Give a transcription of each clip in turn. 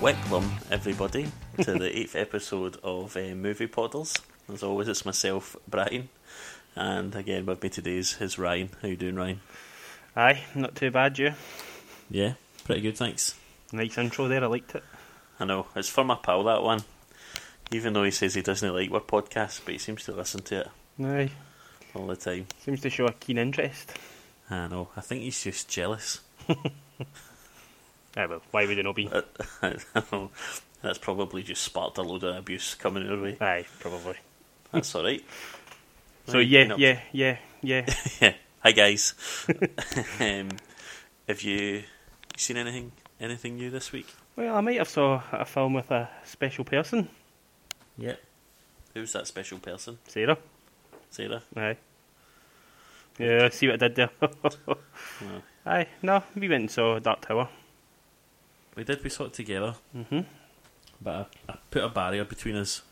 Welcome, everybody, to the eighth episode of uh, Movie Poddles. As always, it's myself, Brian, and again with me today is, is Ryan. How you doing, Ryan? Aye, not too bad, you. Yeah, pretty good, thanks. Nice intro there, I liked it. I know it's for my pal that one. Even though he says he doesn't like our podcast, but he seems to listen to it Aye, all the time. seems to show a keen interest. I know. I think he's just jealous. Aye, well, why would it not be? That's probably just sparked a load of abuse coming your way. Aye, probably. That's all right. So yeah, you yeah, yeah, yeah. yeah. Hi guys. um, have you, you seen anything anything new this week? well, I might have saw a film with a special person, Yeah. Who's that special person? Sarah. Sarah. Aye. Yeah, see what I did there. No. Aye, no, we went and saw Dark Tower. We did. We saw it together, hmm but I, I put a barrier between us.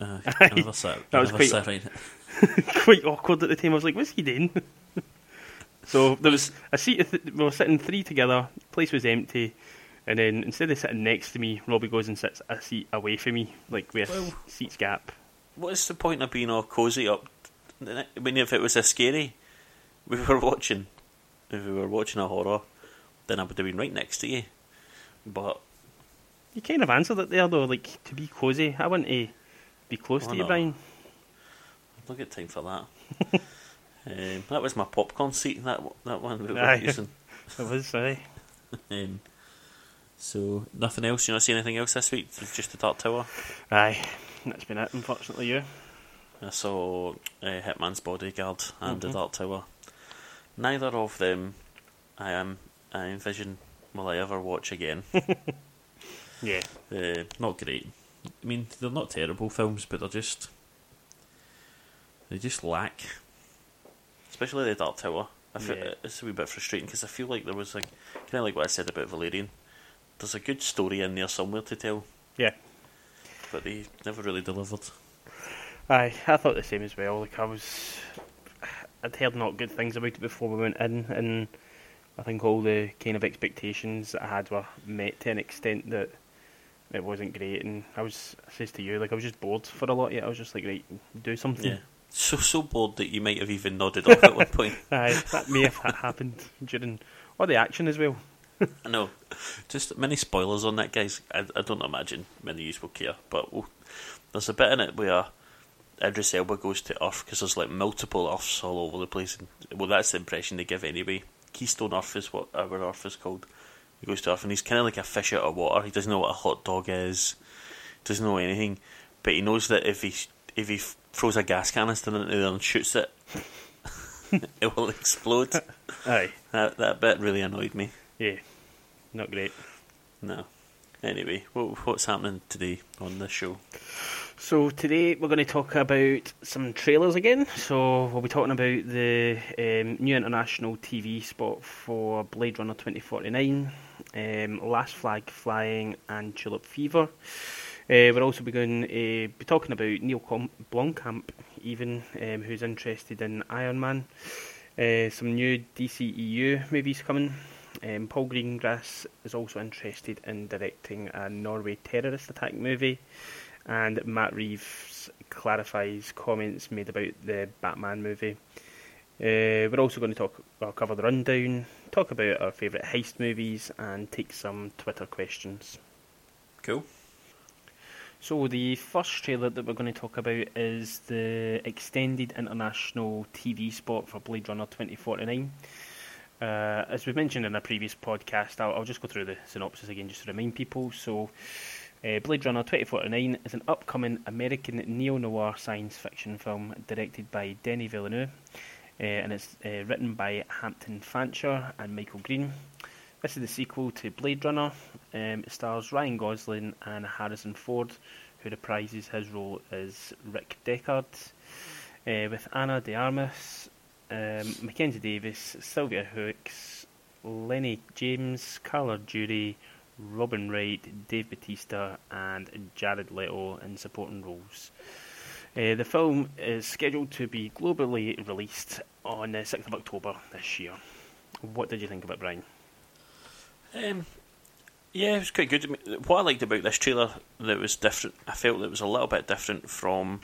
Uh, Aye. I never sat. That I was quite- sat right. Quite awkward at the time. I was like, "What's he doing?" so there was a seat. Th- we were sitting three together. Place was empty, and then instead of sitting next to me, Robbie goes and sits a seat away from me, like with Well- seats gap. What is the point of being all cosy up? I mean, if it was a scary, we were watching. If we were watching a horror, then I would have been right next to you. But You kind of answered it there though, like to be cosy. I want to be close Oh, to you, no. Brian. I've not got time for that. um, that was my popcorn seat. That that one we were using. It was, aye. Um, so nothing else. You not see anything else this week? Just the Dark Tower. Aye, that's been it. Unfortunately, you. I saw uh, Hitman's Bodyguard and Mhm. the Dark Tower. Neither of them, I am. I envision will I ever watch again. Yeah. uh, not great. I mean, they're not terrible films, but they're just they just lack. Especially the Dark Tower. I feel Yeah. it's a wee bit frustrating because I feel like there was like kind of like what I said about Valerian. There's a good story in there somewhere to tell, Yeah. but they never really delivered. Aye, I thought the same as well. Like I was, I'd heard not good things about it before we went in, and I think all the kind of expectations that I had were met to an extent that it wasn't great. And I was, I says to you, like I was just bored for a lot of it. I was just like, right, do something. Yeah, so so bored that you might have even nodded off at one point. Aye, that may have ha- happened during, or the action as well. I know. Just many spoilers on that, guys. I, I don't imagine many of you will care, but we'll, there's a bit in it where Idris Elba goes to Earth because there's like multiple Earths all over the place. And, well, that's the impression they give anyway. Keystone Earth is what our Earth is called. He goes to Earth and he's kind of like a fish out of water. He doesn't know what a hot dog is, doesn't know anything, but he knows that if he if he throws a gas canister into there and shoots it, it will explode. Aye, That that bit really annoyed me. yeah, not great. No. Anyway, what, what's happening today on this show? So today we're going to talk about some trailers again. So we'll be talking about the um, new international TV spot for Blade Runner 2049, um, Last Flag Flying, and Tulip Fever. Uh, we're also going to be talking about Neil Com- Blomkamp, even um, who's interested in Iron Man. Uh, some new DCEU movies coming. Um, Paul Greengrass is also interested in directing a Norway terrorist attack movie and Matt Reeves clarifies comments made about the Batman movie. Uh, we're also going to talk, well, cover the rundown, talk about our favourite heist movies, and take some Twitter questions. Cool. So the first trailer that we're going to talk about is the extended international TV spot for Blade Runner 2049. Uh, as we mentioned in a previous podcast, I'll, I'll just go through the synopsis again just to remind people. So, uh, Blade Runner 2049 is an upcoming American neo-noir science fiction film directed by Denis Villeneuve, uh, and it's uh, written by Hampton Fancher and Michael Green. This is the sequel to Blade Runner. Um, it stars Ryan Gosling and Harrison Ford, who reprises his role as Rick Deckard, uh, with Ana de Armas, um, Mackenzie Davis, Sylvia Hoeks, Lenny James, Carla Juri, Robin Wright, Dave Bautista, and Jared Leto in supporting roles. Uh, the film is scheduled to be globally released on the 6th of October this year. What did you think of it, Brian? Um, Yeah, it was quite good. What I liked about this trailer that was different, I felt it was a little bit different from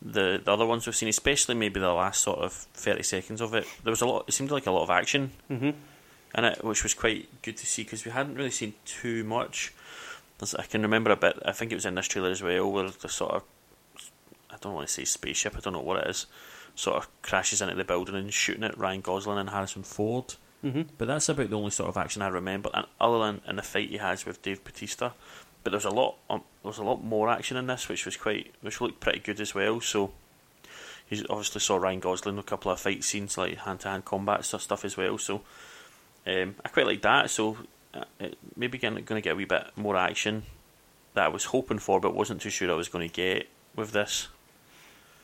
the, the other ones we've seen, especially maybe the last sort of thirty seconds of it. There was a lot. It seemed like a lot of action Mm-hmm. In it, which was quite good to see because we hadn't really seen too much. There's- I can remember a bit. I think it was in this trailer as well, where the sort of I don't want to say spaceship. I don't know what it is. Sort of crashes into the building and shooting at Ryan Gosling and Harrison Ford. Mm-hmm. But that's about the only sort of action I remember, and other than in the fight he has with Dave Bautista. But there's a lot, um, there's a lot more action in this, which was quite, which looked pretty good as well. So, you obviously saw Ryan Gosling in a couple of fight scenes, like hand to hand combat stuff, stuff as well. So, um, I quite like that. So, uh, it, maybe going to get a wee bit more action that I was hoping for, but wasn't too sure I was going to get with this.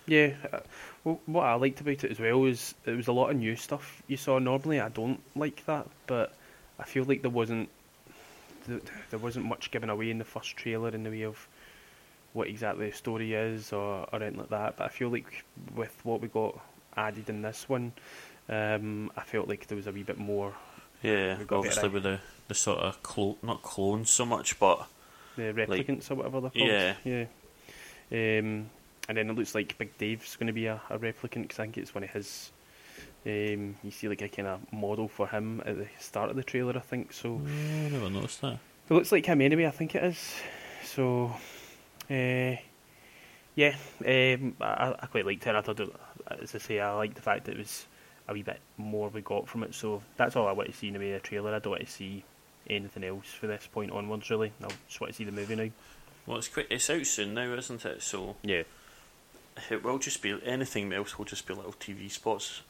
Yeah. uh, Well, what I liked about it as well is it was a lot of new stuff you saw. Normally, I don't like that, but I feel like there wasn't th- there wasn't much given away in the first trailer in the way of what exactly the story is or, or anything like that. But I feel like with what we got added in this one, um, I felt like there was a wee bit more Yeah, We got a bit obviously with the the sort of clo- not clones so much, but the replicants or whatever they're called. Yeah. Yeah. Um, and then it looks like Big Dave's going to be a, a replicant because I think it's one of his. Um, you see like a kind of model for him at the start of the trailer, I think. So I never noticed that. it looks like him anyway. I think it is. So, uh, yeah, um, I, I quite liked it. I thought, it, as I say, I liked the fact that it was a wee bit more we got from it. So that's all I want to see in the way of the trailer. I don't want to see anything else for this point onwards. Really, I just want to see the movie now. Well, it's quite, it's out soon now, isn't it? So Yeah. it will just be anything else will just be little TV spots.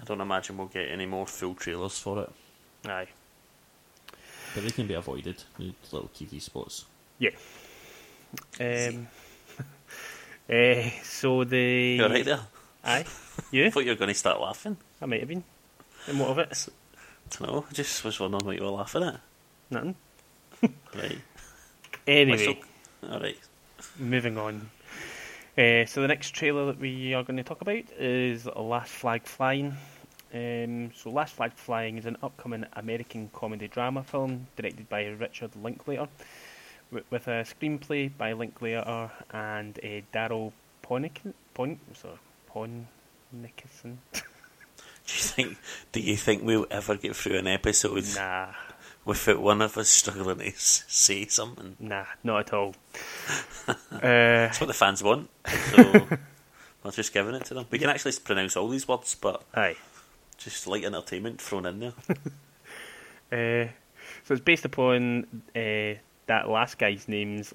I don't imagine we'll get any more full trailers for it, Aye. but they can be avoided. Little TV spots. Yeah. Um, eh, so the You're right there. Aye, I you? thought you were going to start laughing. I might have been. And what of it? I don't know. I just was wondering what you were laughing at. Nothing. Right. Anyway, All right. moving on. Uh, so the next trailer that we are going to talk about is Last Flag Flying. Um, so Last Flag Flying is an upcoming American comedy drama film directed by Richard Linklater, wi- with a screenplay by Linklater and uh, Daryl Ponick, Pon, sorry, Ponnickerson. Do you think? Do you think we'll ever get through an episode Nah, without one of us struggling to say something? nah, not at all. uh, That's what the fans want. So we're just giving it to them. We can actually pronounce all these words, but aye. just light entertainment thrown in there. Uh, so it's based upon uh, that last guy's name's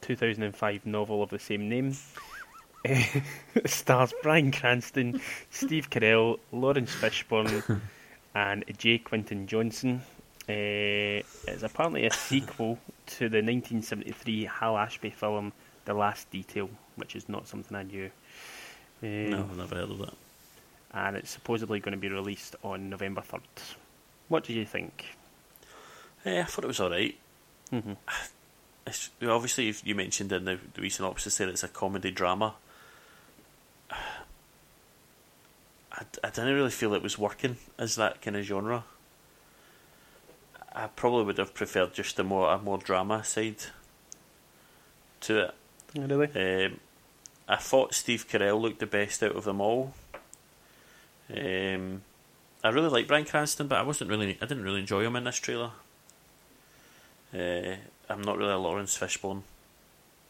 2005 novel of the same name. Stars Bryan Cranston, Steve Carell, Laurence Fishburne, and J. Quintin Johnson. Uh, it's apparently a sequel to the 1973 Hal Ashby film The Last Detail, which is not something I knew. Um, no, I've never heard of that. And it's supposedly going to be released on November 3rd. What do you think? Yeah, I thought it was alright. hmm obviously, if you mentioned in the, the wee synopsis there, it's a comedy drama. I, I didn't really feel it was working as that kind of genre. I probably would have preferred just a more a more drama side to it. Really? Um, I thought Steve Carell looked the best out of them all. Um, I really like Bryan Cranston, but I wasn't really. I didn't really enjoy him in this trailer. Uh, I'm not really a Laurence Fishburne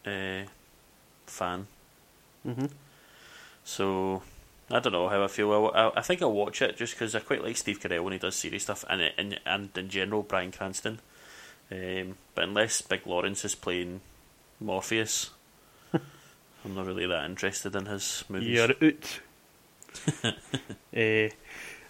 uh, fan, hmm so I don't know how I feel. I, I, I think I'll watch it just because I quite like Steve Carell when he does serious stuff, and and and in general Bryan Cranston. Um, but unless Big Laurence is playing Morpheus, I'm not really that interested in his movies. You're out. uh,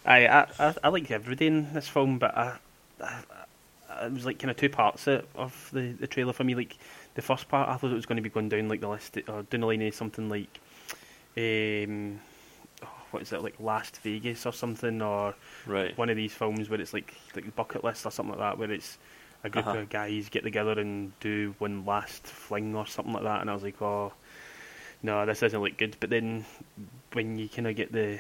I, I I liked everybody in this film, but I, I, I it was like kind of two parts of, the, the trailer for me. Like the first part, I thought it was going to be going down like the list or down the line of something like, um, what is it like Last Vegas or something, or Right. one of these films where it's like like the bucket list or something like that, where it's a group Uh-huh. of guys get together and do one last fling or something like that, and I was like, oh, no, this doesn't look good. But then when you kind of get the,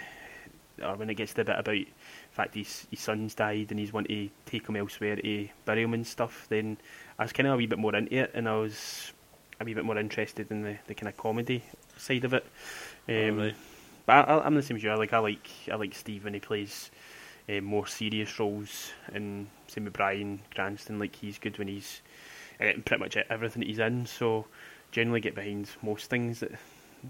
or when it gets to the bit about fact his his son's died and he's wanting to take him elsewhere to bury him and stuff, then I was kind of a wee bit more into it, and I was a wee bit more interested in the, the kind of comedy side of it. Um, Alright. But I, I'm the same as you. I like I like I like Steve when he plays uh, more serious roles, and same with Bryan Cranston. Like he's good when he's uh, pretty much everything that he's in. So generally get behind most things that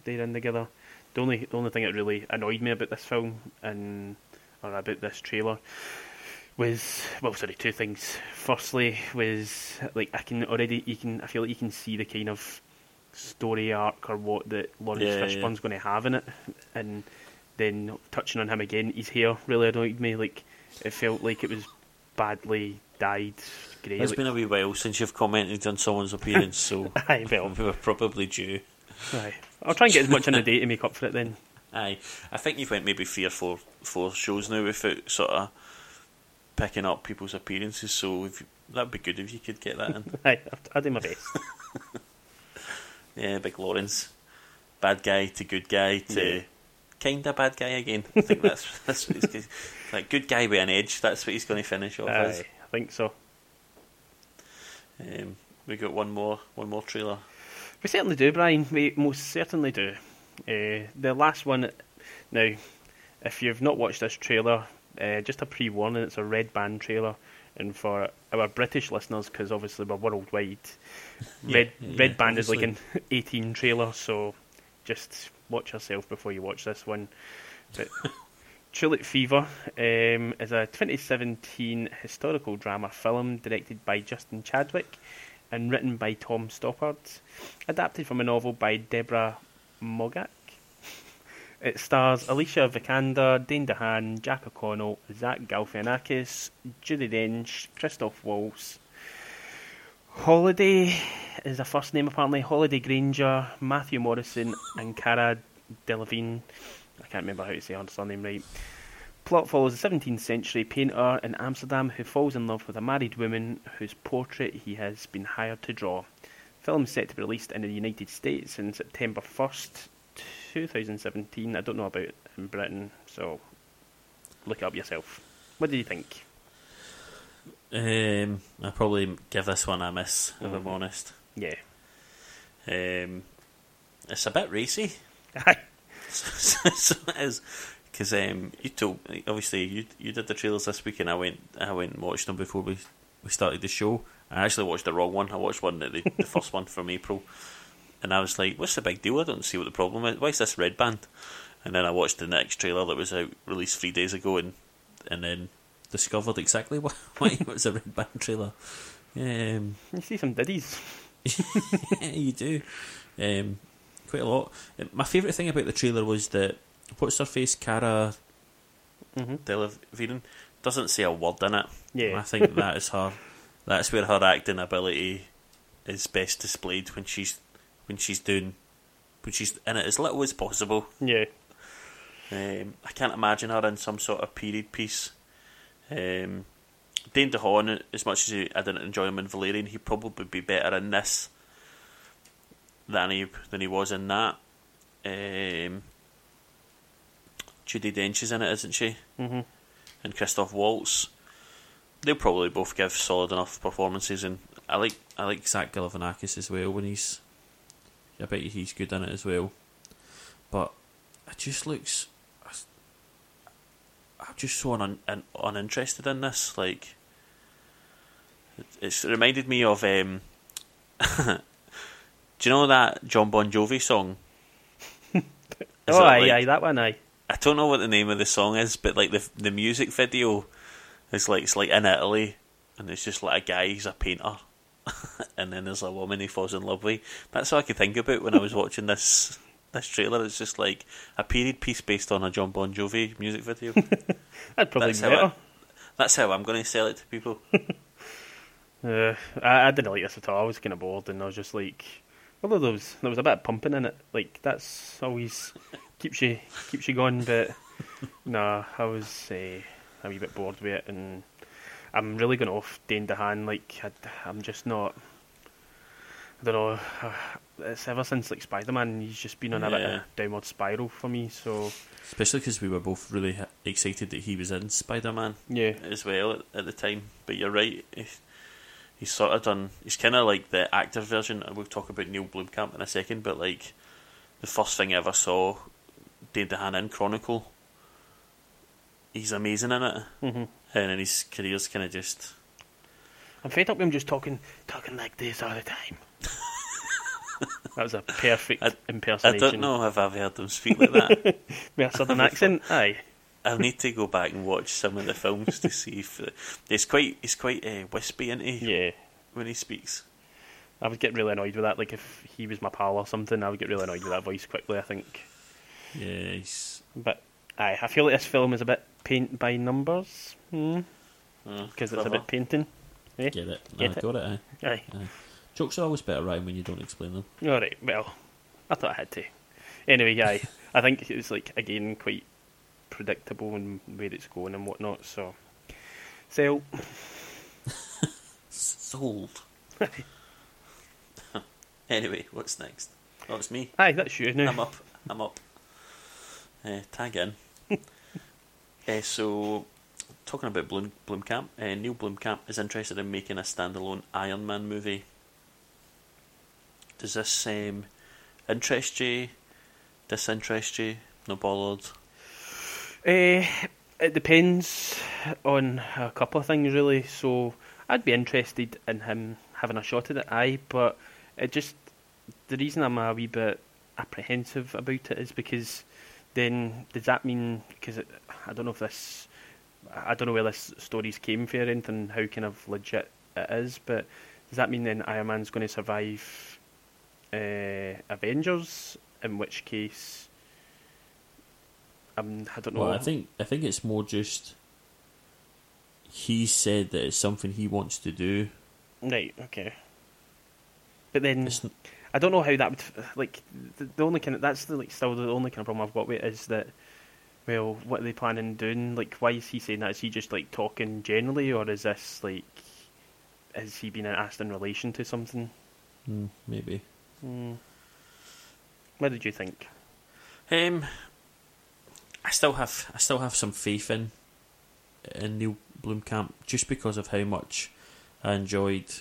they're in together. The only the only thing that really annoyed me about this film and or about this trailer was well, sorry, two things. Firstly, was like I can already you can I feel like you can see the kind of story arc or what that Laurence Yeah, yeah. Fishburne's going to have in it, and then touching on him again, his hair really annoyed me. Like it felt like it was badly dyed grey. It's like- been a wee while since you've commented on someone's appearance, so Aye, well, we were probably due. aye. I'll try and get as much in a day to make up for it then. Aye, I think you've went maybe three or four four shows now without sort of picking up people's appearances. So if you, that'd be good if you could get that in. Aye, I'll do my best. Yeah, big Laurence, bad guy to good guy to Yeah. kinda bad guy again. I think that's that's what he's like good guy with an edge. That's what he's going to finish off as. I think so. Um, we got one more one more trailer. We certainly do, Brian. We most certainly do. Uh, the last one, now, if you've not watched this trailer, uh, just a pre warning, it's a Red Band trailer. And for our British listeners, because obviously we're worldwide, Yeah, Red yeah, Red Band is like an 18 trailer, so just watch yourself before you watch this one. But Tulip Fever um, is a 2017 historical drama film directed by Justin Chadwick and written by Tom Stoppard, adapted from a novel by Deborah Moggach. It stars Alicia Vikander, Dane DeHaan, Jack O'Connell, Zach Galifianakis, Judi Dench, Christoph Waltz. Holliday is a first name apparently. Holliday Grainger, Matthew Morrison, and Cara Delevingne. I can't remember how to say her surname right. Plot follows a 17th century painter in Amsterdam who falls in love with a married woman whose portrait he has been hired to draw. Film set to be released in the United States in September 1st, 2017. I don't know about in Britain, so look it up yourself. What do you think? Um, I probably give this one a miss if I'm Mhm. honest. Yeah. Um, it's a bit racy. Aye. so, so it is because um, you told obviously you you did the trailers this week and I went I went and watched them before we we started the show. I actually watched the wrong one. I watched one that the, the first one from April, and I was like, "What's the big deal? I don't see what the problem is. Why is this red band?" And then I watched the next trailer that was out released three days ago, and and then discovered exactly why, why it was a red band trailer. Um, You see some diddies. yeah, you do. Um, quite a lot. My favourite thing about the trailer was that what's her face, Cara hmm Delevingne, doesn't say a word in it. Yeah. I think that is her. That's where her acting ability is best displayed when she's when she's doing when she's in it as little as possible. Yeah. Um, I can't imagine her in some sort of period piece. Um, Dane DeHaan, as much as he, I didn't enjoy him in Valerian, he'd probably be better in this than he than he was in that. Um, Judi Dench is in it, isn't she? hmm And Christoph Waltz. They'll probably both give solid enough performances, and I like I like Zach Galifianakis as well when he's. I bet he's good in it as well, but it just looks. I'm just so un, un, uninterested in this. Like, it, it's reminded me of. Um, do you know that John Bon Jovi song? Oh, aye, like- aye, that one, aye. I don't know what the name of the song is, but like the the music video is like it's like in Italy, and it's just like a guy, he's a painter, and then there's a woman he falls in love with. That's all I could think about when I was watching this this trailer. It's just like a period piece based on a John Bon Jovi music video. That'd probably That's how. I- That's how I'm going to sell it to people. Uh, I, I didn't like this at all. I was kind of bored, and I was just like, although there was there was a bit of pumping in it, like that's always keeps you keeps you going. But nah, I was uh, a wee bit bored with it, and I'm really going off Dane DeHaan. Like I, I'm just not. I don't know. it's ever since like Spider Man, he's just been on a bit of a downward spiral for me. So Especially because we were both really excited that he was in Spider Man yeah, as well at, at the time. But you're right, he's, he's sort of done. He's kind of like the actor version. and We'll talk about Neil Blomkamp in a second. But like the first thing I ever saw, Dave DeHaan in Chronicle. He's amazing in it, hmm and then his career's kind of just. I'm fed up with him just talking talking like this all the time. that was a perfect I- I don't know if I've ever heard him speak like that. With a southern accent, aye. I need to go back and watch some of the films to see if it's quite it's quite uh, wispy, isn't he, Yeah. when he speaks. I would get really annoyed with that. Like if he was my pal or something, I would get really annoyed with that voice quickly. I think, Yes. but aye, I feel like this film is a bit paint by numbers hmm. hmm. because it's a clever. bit painting. Eh? Get it? Get I got it. Aye. Aye. Aye. Jokes are always better rhyme when you don't explain them. All right. Well, I thought I had to. Anyway, aye. I think it was like again quite predictable in where it's going and whatnot. So, so Sold. anyway, what's next? Oh, it's me. aye, that's you now. I'm up. I'm up. Uh, tag in. Uh, so, talking about Bloom, Blomkamp, uh, Neil Blomkamp is interested in making a standalone Iron Man movie. Does this um, interest you? Disinterest you? No bothered? Uh, it depends on a couple of things, really. So I'd be interested in him having a shot at it, aye. But it just the reason I'm a wee bit apprehensive about it is because then does that mean because I don't know if this I don't know where this stories came from or anything, how kind of legit it is, but does that mean then Iron Man's going to survive uh, Avengers? In which case, um, I don't know. Well, I think I think it's more just he said that it's something he wants to do. Right. Okay. But then It's I don't know how that would like the, the only kind of that's the like still the only kind of problem I've got with it is that well what are they planning on doing like why is he saying that is he just like talking generally or is this like has he been asked in relation to something? Hmm, maybe. Hmm. What did you think? Um, I still have I still have some faith in in Neil Blomkamp just because of how much I enjoyed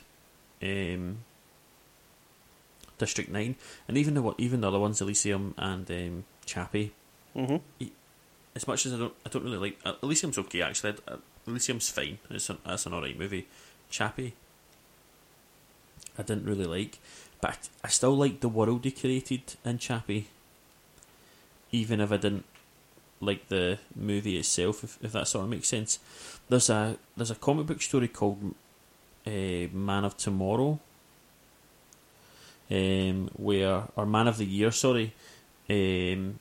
um, District Nine and even the even the other ones Elysium and um, Chappie. Mm-hmm. As much as I don't I don't really like uh, Elysium's okay actually. Uh, Elysium's fine. It's an, that's an alright movie. Chappie, I didn't really like, but I still like the world he created in Chappie. Even if I didn't like the movie itself, if, if that sort of makes sense. There's a there's a comic book story called uh, Man of Tomorrow, um, where or Man of the Year, sorry, um,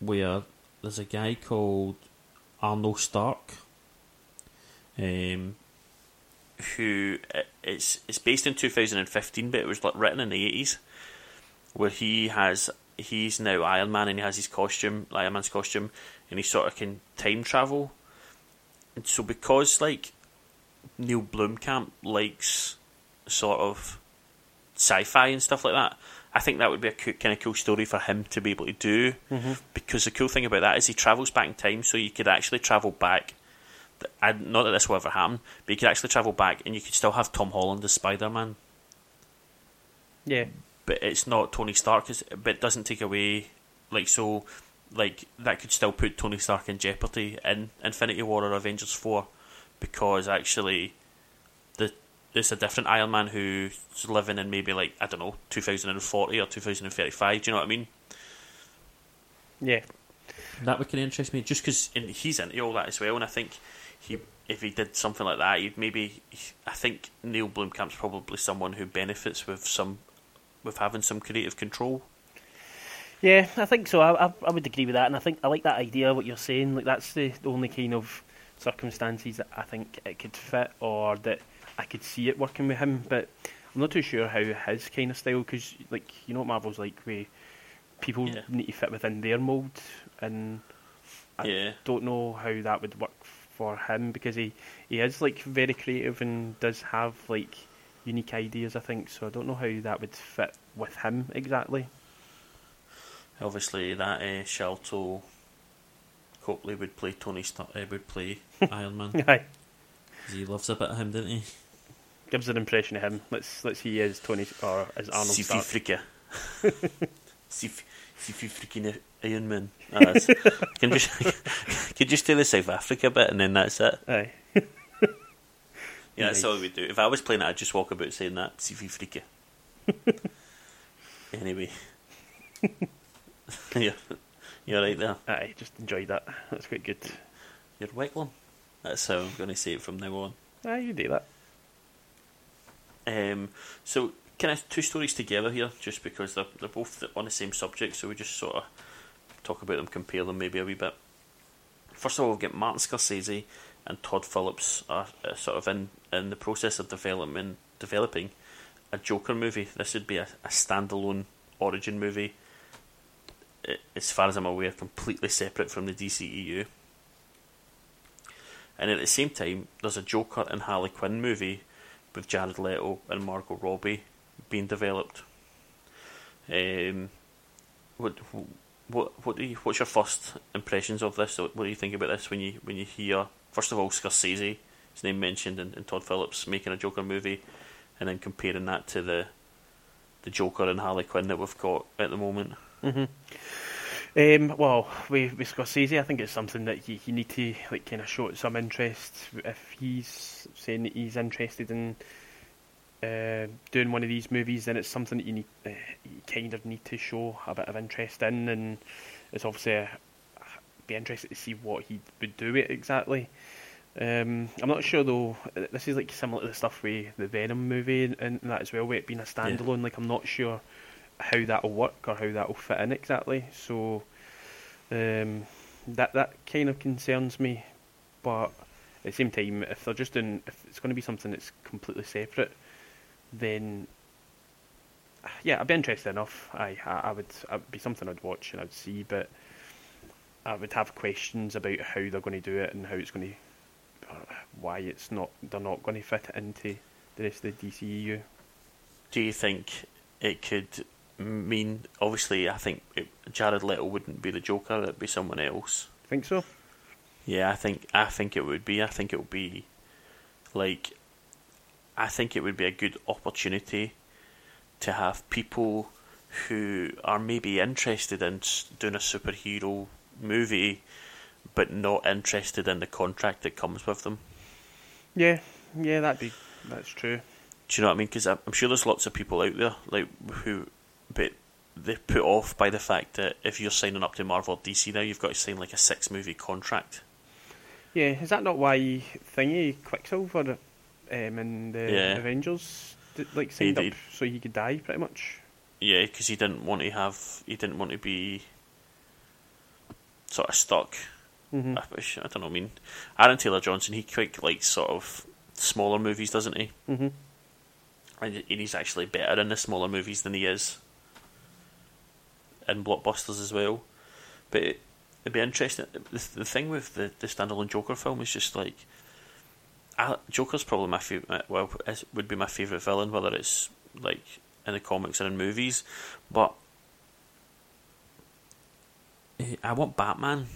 where there's a guy called Arnold Stark, um, who it's it's based in 2015, but it was like written in the 80s, where he has he's now Iron Man and he has his costume, Iron Man's costume, and he sort of can time travel. And so because like Neil Blomkamp likes sort of sci-fi and stuff like that, I think that would be a co- kind of cool story for him to be able to do. Mm-hmm. Because the cool thing about that is he travels back in time, so you could actually travel back. I, not that this will ever happen, but you could actually travel back, and you could still have Tom Holland as Spider Man. Yeah. But it's not Tony Stark, is- but it doesn't take away, like so, like that could still put Tony Stark in jeopardy in Infinity War or Avengers Four, because actually, it's a different Iron Man who's living in maybe like I don't know, two thousand and forty or two thousand and thirty-five. Do you know what I mean? Yeah. That would kind of interest me, just because he's into all that as well, and I think he, if he did something like that, he'd maybe. I think Neil Blomkamp's probably someone who benefits with some, with having some creative control. Yeah, I think so. I, I I would agree with that, and I think I like that idea. What you're saying, like that's the, the only kind of circumstances that I think it could fit, or that I could see it working with him. But I'm not too sure how his kind of style, because like you know what Marvel's like, where people Yeah. need to fit within their mold, and I Yeah. don't know how that would work for him because he he is like very creative and does have like unique ideas. I think so. I don't know how that would fit with him exactly. Obviously, that uh, Copley would play Tony Stark. Uh, would play Iron Man. Aye, he loves a bit of him, didn't he? Gives an impression of him. Let's let's see as Tony or as Arnold Sifi Stark. Fricka. Sifi freaking Iron Man. That's- can just can just do the South Africa bit and then that's it. Aye, Yeah, that's all we do. If I was playing it, I'd just walk about saying that Sifi Fricka. anyway, yeah, you're right there. aye, just enjoyed that. That's quite good. You're Wicklam. That's how I'm going to say it from now on. Aye, you do that. Um, so, kind of two stories together here, just because they're, they're both on the same subject, so we just sort of talk about them, compare them maybe a wee bit. First of all, we've got Martin Scorsese and Todd Phillips are uh, sort of in, in the process of development, developing a Joker movie. This would be a, a standalone origin movie, as far as I'm aware, completely separate from the DCEU. And at the same time, there's a Joker and Harley Quinn movie with Jared Leto and Margot Robbie being developed. Um, what what what do you, what's your first impressions of this? What do you think about this when you when you hear first of all Scorsese, his name mentioned, and, and Todd Phillips making a Joker movie, and then comparing that to the the Joker and Harley Quinn that we've got at the moment. hmm Um, well, with, with Scorsese, I think it's something that you, you need to like kind of show some interest. If he's saying that he's interested in uh, doing one of these movies, then it's something that you need, uh, you kind of need to show a bit of interest in, and it's obviously uh, be interested to see what he would do it exactly. Um, I'm not sure though. This is like similar to the stuff with the Venom movie and, and that as well, with it being a standalone. Like I'm not sure how that'll work or how that'll fit in exactly. So um, that that kind of concerns me. But at the same time, if they're just doing, if it's going to be something that's completely separate, then yeah, I'd be interested enough. I I, would I would be something I'd watch and I'd see, but I would have questions about how they're going to do it and how it's going to, why it's not they're not going to fit it into the rest of the DCEU. Do you think it could mean? Obviously, I think it, Jared Leto wouldn't be the Joker; it'd be someone else. Think so? Yeah, I think I think it would be. I think it would be like I think it would be a good opportunity to have people who are maybe interested in doing a superhero movie, but not interested in the contract that comes with them. Yeah, yeah, that'd be that's true. Do you know what I mean? Because I'm I'm sure there's lots of people out there like who, but they're put off by the fact that if you're signing up to Marvel or DC now, you've got to sign like a six movie contract. Yeah, is that not why Thingy Quicksilver um, in the Yeah. Avengers like signed did. up so he could die pretty much? Yeah, because he didn't want to have, he didn't want to be sort of stuck. hmm I, I don't know. I mean, Aaron Taylor Johnson, he quite likes sort of smaller movies, doesn't he? hmm And and he's actually better in the smaller movies than he is in blockbusters as well. But it, it'd be interesting. The, the thing with the, the standalone Joker film is just like. I, Joker's probably my favorite. Well, would be my favorite villain, whether it's like in the comics or in movies. But I want Batman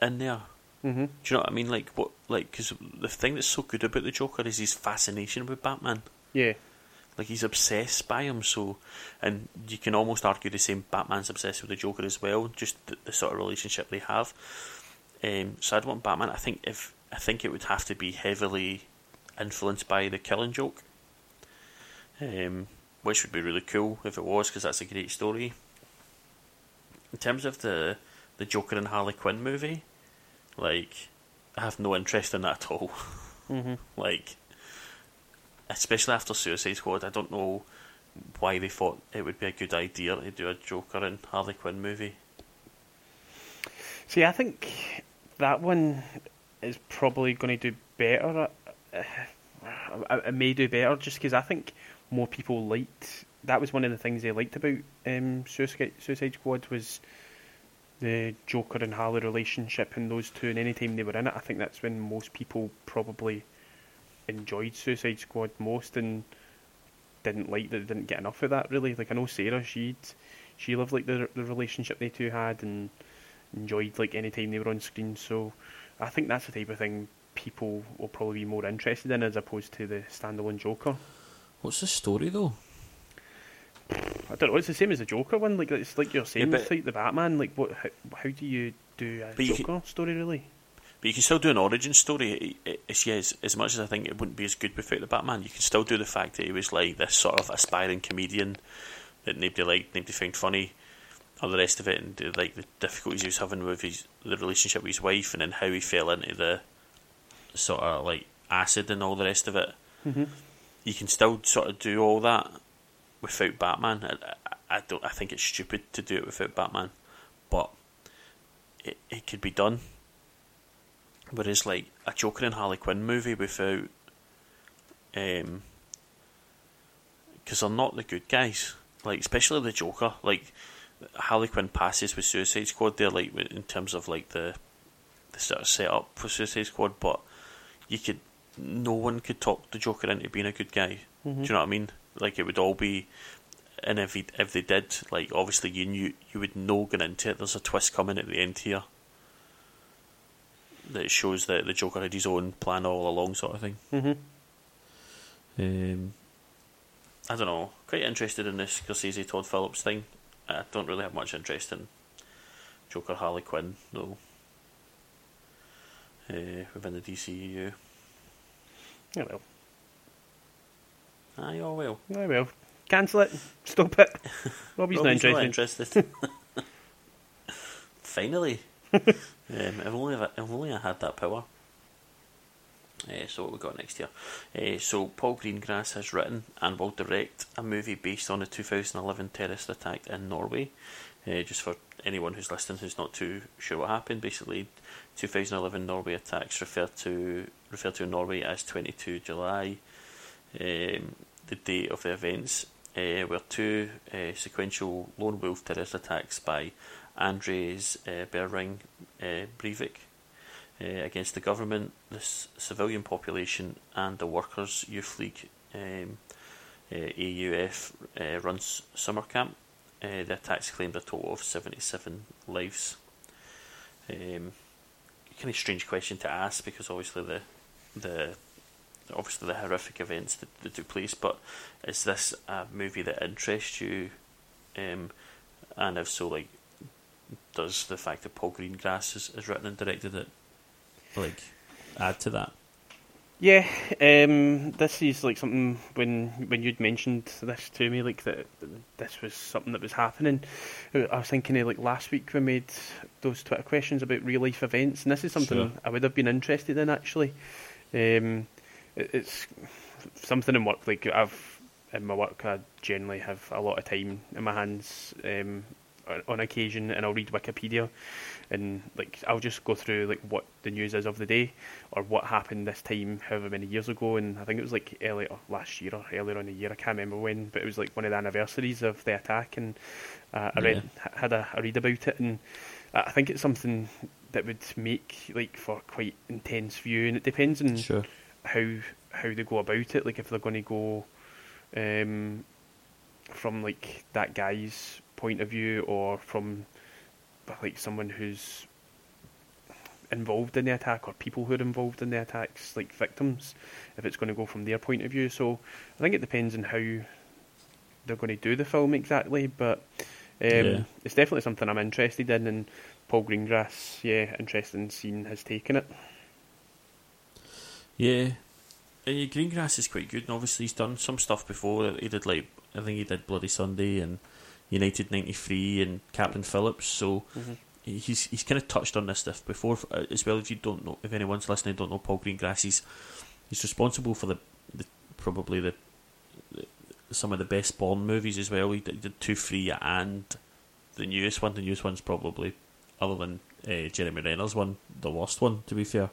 in there. hmm Do you know what I mean? Like what? Like because the thing that's so good about the Joker is his fascination with Batman. Yeah. Like he's obsessed by him. So, and you can almost argue the same. Batman's obsessed with the Joker as well. Just the, the sort of relationship they have. Um, so I'd want Batman. I think if I think it would have to be heavily influenced by the Killing Joke. Um, which would be really cool if it was, because that's a great story. In terms of the the Joker and Harley Quinn movie, like I have no interest in that at all. hmm like especially after Suicide Squad, I don't know why they thought it would be a good idea to do a Joker and Harley Quinn movie. See, I think that one is probably going to do better. Uh, It it may do better just because I think more people liked. That was one of the things they liked about um, Suicide, Squad was the Joker and Harley relationship and those two. And any time they were in it, I think that's when most people probably enjoyed Suicide Squad most and didn't like that they didn't get enough of that really. Like I know Sarah, she'd she loved like the the relationship they two had and enjoyed like any time they were on screen. So I think that's the type of thing people will probably be more interested in as opposed to the standalone Joker. What's the story though? I don't know. It's the same as the Joker one. Like it's like you're saying, Yeah, it's like the Batman. Like what? How, how do you do a But you Joker story really? But you can still do an origin story. It- it- It's yeah, as, as much as I think it wouldn't be as good without the Batman, you can still do the fact that he was like this sort of aspiring comedian that nobody liked, nobody found funny, all the rest of it, and the, like the difficulties he was having with his the relationship with his wife, and then how he fell into the sort of like acid and all the rest of it. Mm-hmm. You can still sort of do all that without Batman. I, I, I don't. I think it's stupid to do it without Batman, but it it could be done. Whereas, like a Joker and Harley Quinn movie without, um, because they're not the good guys. Like especially the Joker. Like Harley Quinn passes with Suicide Squad. They're like in terms of like the the sort of setup for Suicide Squad, but you could no one could talk the Joker into being a good guy. Mm-hmm. Do you know what I mean? Like it would all be, and if he, if they did, like obviously you knew you would know going into it. There's a twist coming at the end here that shows that the Joker had his own plan all along, sort of thing. Mm-hmm. Um, I don't know. Quite interested in this Scorsese Todd Phillips thing. I don't really have much interest in Joker Harley Quinn though. Uh, within the DCEU. Yeah, well, Aye, oh well. oh well. Cancel it. Stop it. Robbie's not Robbie's interested. interested. Finally. um, if only I, if only I had that power. Uh, so what we got next here? Uh, so Paul Greengrass has written and will direct a movie based on the 2011 terrorist attack in Norway. Uh, just for anyone who's listening who's not too sure what happened, basically, 2011 Norway attacks referred to refer to Norway as 22 July. Um, the date of the events uh, were two uh, sequential lone wolf terrorist attacks by Andres uh, Behring uh, Breivik uh, against the government, the c- civilian population, and the Workers' Youth League um, uh, AUF uh, runs summer camp. Uh, the attacks claimed a total of 77 lives. Um, kind of strange question to ask because obviously the the obviously the horrific events that, that took place, but is this a movie that interests you? Um, and if so, like, does the fact that Paul Greengrass has, has written and directed it, like, add to that? Yeah, um, this is like something when when you'd mentioned this to me, like that this was something that was happening. I was thinking of like last week we made those Twitter questions about real life events, and this is something Sure. I would have been interested in actually. Um, it, it's something in work like I've in my work I generally have a lot of time in my hands um, on- on occasion, and I'll read Wikipedia, and like I'll just go through like what the news is of the day or what happened this time, however many years ago, and I think it was like earlier last year or earlier in the year. I can't remember when, but it was like one of the anniversaries of the attack, and uh, I read had a, a read about it, and I think it's something that would make like for quite intense viewing. It depends on Sure. how how they go about it. Like if they're going to go um, from like that guy's point of view, or from like someone who's involved in the attack, or people who are involved in the attacks, like victims. If it's going to go from their point of view, so I think it depends on how they're going to do the film exactly. But um, Yeah. it's definitely something I'm interested in, and Paul Greengrass, yeah, interested in seeing has taken it. Yeah. Uh, Greengrass is quite good, and obviously he's done some stuff before. He did like I think he did Bloody Sunday and United '93 and Captain Phillips. So he's he's kind of touched on this stuff before uh, as well. If you don't know, if anyone's listening, don't know Paul Greengrass, he's he's responsible for the, the probably the, the some of the best Bond movies as well. He did, he did two, three, and the newest one. The newest one's probably other than uh, Jeremy Renner's one, the worst one. To be fair.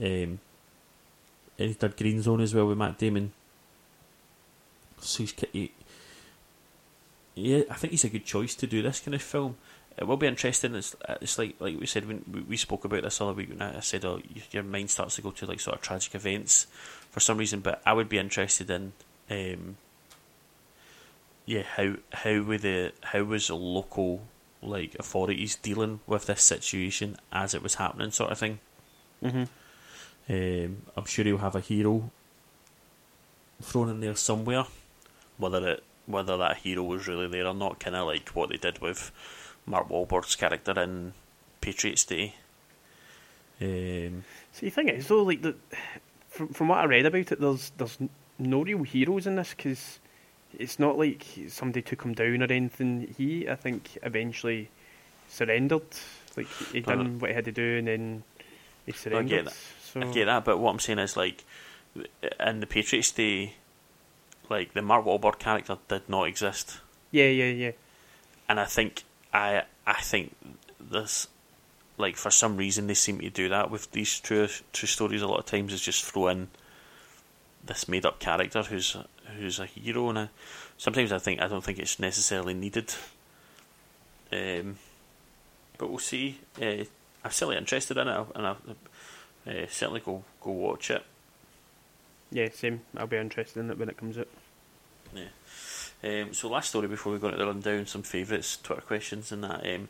Um, and he did Green Zone as well with Matt Damon. So he's he, yeah, I think he's a good choice to do this kind of film. it will be interesting. It's, it's like like we said when we, we spoke about this other week. And I said, oh, your mind starts to go to like sort of tragic events for some reason. But I would be interested in, um, yeah, how how were the how was the local like authorities dealing with this situation as it was happening, sort of thing. Mm-hmm. Um, I'm sure he'll have a hero thrown in there somewhere, whether it whether that hero was really there or not. Kind of like what they did with Mark Wahlberg's character in Patriots Day. Um, See, the thing is though, like the, from from what I read about it, there's there's no real heroes in this because it's not like somebody took him down or anything. He, I think, eventually surrendered. Like he done what he had to do, and then he surrendered. that. So I get that, but what I'm saying is like in the Patriots Day, like the Mark Wahlberg character did not exist. yeah, yeah, yeah. and I think I I think this like for some reason they seem to do that with these true true stories. A lot of times is just throw in this made up character who's who's a hero, and I, sometimes I think I don't think it's necessarily needed. Um, but we'll see. Uh, I'm certainly interested in it, and I'll uh, certainly go go watch it. Yeah, same. I'll be interested in it when it comes out. Um, so last story before we go into the rundown, some favourites, Twitter questions and that. Um,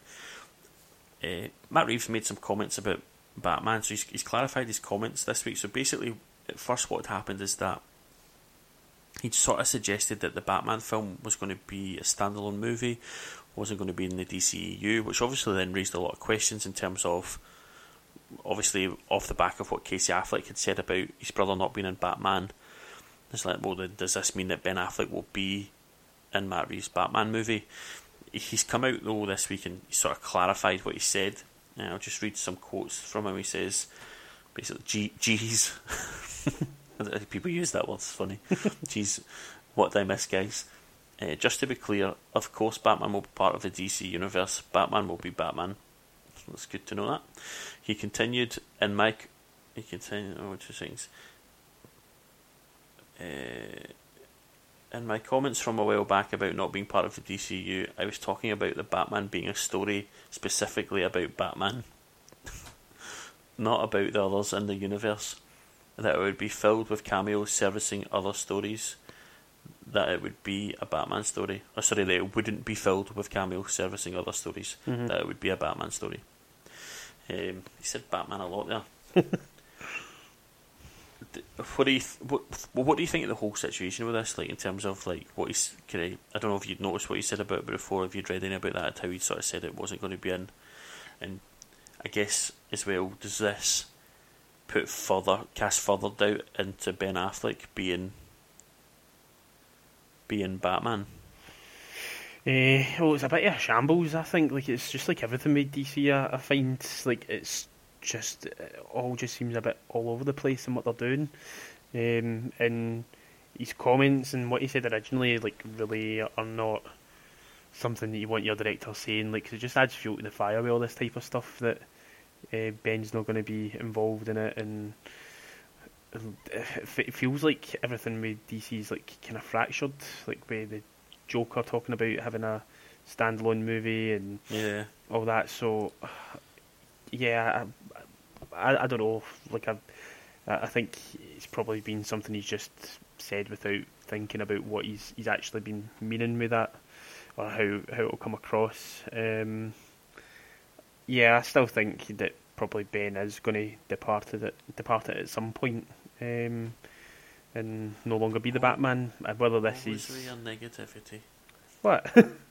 uh, Matt Reeves made some comments about Batman, so he's, he's clarified his comments this week. So basically, at first what had happened is that he'd sort of suggested that the Batman film was going to be a standalone movie, wasn't going to be in the DCEU, which obviously then raised a lot of questions in terms of, obviously, off the back of what Casey Affleck had said about his brother not being in Batman. It's like, well, then does this mean that Ben Affleck will be in Matt Reeves' Batman movie? He's come out though this week and he sort of clarified what he said. And I'll just read some quotes from him. He says, basically, geez." People use that word. It's funny. Geez, what did I miss, guys? Uh, just to be clear, of course, Batman will be part of the DC universe. Batman will be Batman. That's good to know that. He continued and Mike, He continued. Oh, two things. Uh, in my comments from a while back about not being part of the DCU, I was talking about the Batman being a story specifically about Batman, not about the others in the universe. That it would be filled with cameos servicing other stories. That it would be a Batman story. Or sorry, that it wouldn't be filled with cameos servicing other stories. Mhm. That it would be a Batman story. Um, he said Batman a lot there. What do you th- what, what do you think of the whole situation with this? Like in terms of like what he's kind of, I don't know if you'd noticed what he said about before. If you'd read any about that, how he sort of said it wasn't going to be in, and I guess as well, does this put further cast further doubt into Ben Affleck being being Batman? Uh, well, it's a bit of a shambles. I think like it's just like everything with DC. I, I find like it's just it all just seems a bit all over the place in what they're doing, um, and his comments and what he said originally like really are not something that you want your director saying. Like 'cause it just adds fuel to the fire with all this type of stuff that uh, Ben's not going to be involved in it and. It it feels like everything with DC is like kind of fractured, like with the Joker talking about having a standalone movie and Yeah, all that. So, yeah, I, I, I don't know. Like I, I think it's probably been something he's just said without thinking about what he's he's actually been meaning with that, or how how it'll come across. Um, yeah, I still think that probably Ben is going to depart it depart it at some point. Um, and no longer be the Batman. Uh, Whether this Always is your negativity. what?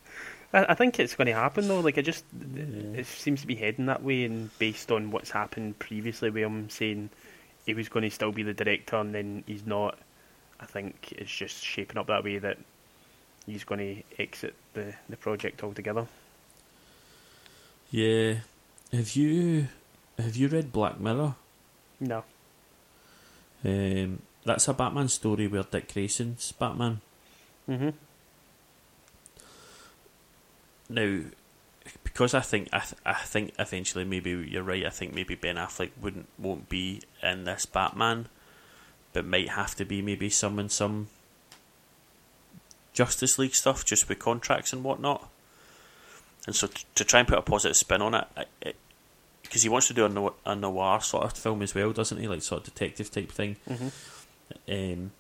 I, I think it's going to happen though. Like, I just Yeah. it seems to be heading that way, and based on what's happened previously, where I'm saying he was going to still be the director, and then he's not. I think it's just shaping up that way that he's going to exit the the project altogether. Yeah, have you have you read Black Mirror? No. Um, that's a Batman story where Dick Grayson's Batman. Mhm. Now, because I think I, th- I think eventually maybe you're right. I think maybe Ben Affleck wouldn't won't be in this Batman, but might have to be maybe some in some Justice League stuff just with contracts and whatnot. and so t- to try and put a positive spin on it, because he wants to do a, no- a noir sort of film as well, doesn't he? Like sort of detective type thing. Mm-hmm. Um,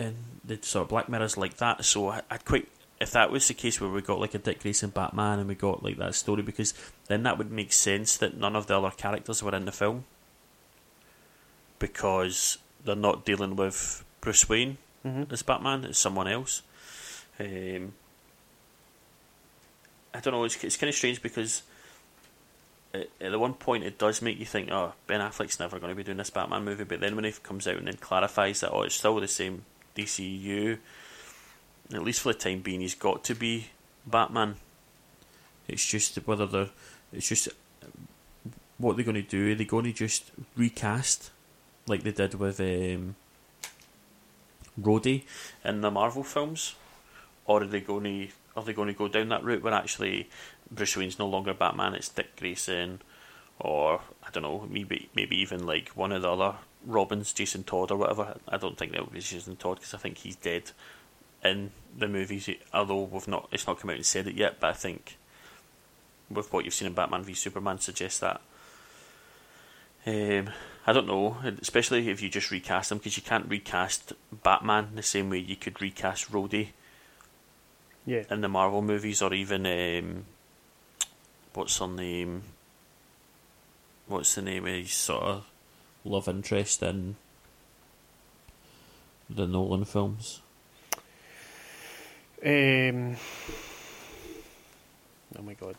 and the sort of Black Mirror's like that. So I, I'd quite if that was the case where we got like a Dick Grayson Batman and we got like that story, because then that would make sense that none of the other characters were in the film because they're not dealing with Bruce Wayne Mm-hmm. as Batman; it's someone else. Um, I don't know. It's it's kind of strange because at, at the one point it does make you think, oh, Ben Affleck's never going to be doing this Batman movie. But then when he comes out and then clarifies that, oh, it's still the same DCU. At least for the time being, he's got to be Batman. It's just whether they're. It's just what they're going to do. Are they going to just recast like they did with um, Rhodey in the Marvel films, or are they going to are they going to go down that route where actually Bruce Wayne's no longer Batman? It's Dick Grayson, or I don't know, maybe maybe even like one of the other Robins, Jason Todd or whatever. I don't think that would be Jason Todd because I think he's dead in the movies. Although we've not, it's not come out and said it yet, but I think with what you've seen in Batman v Superman suggests that. Um, I don't know, especially if you just recast them, because you can't recast Batman the same way you could recast Rhodey Yeah. in the Marvel movies, or even um, what's her name? What's the name of his sort of love interest in the Nolan films? Um. Oh my god.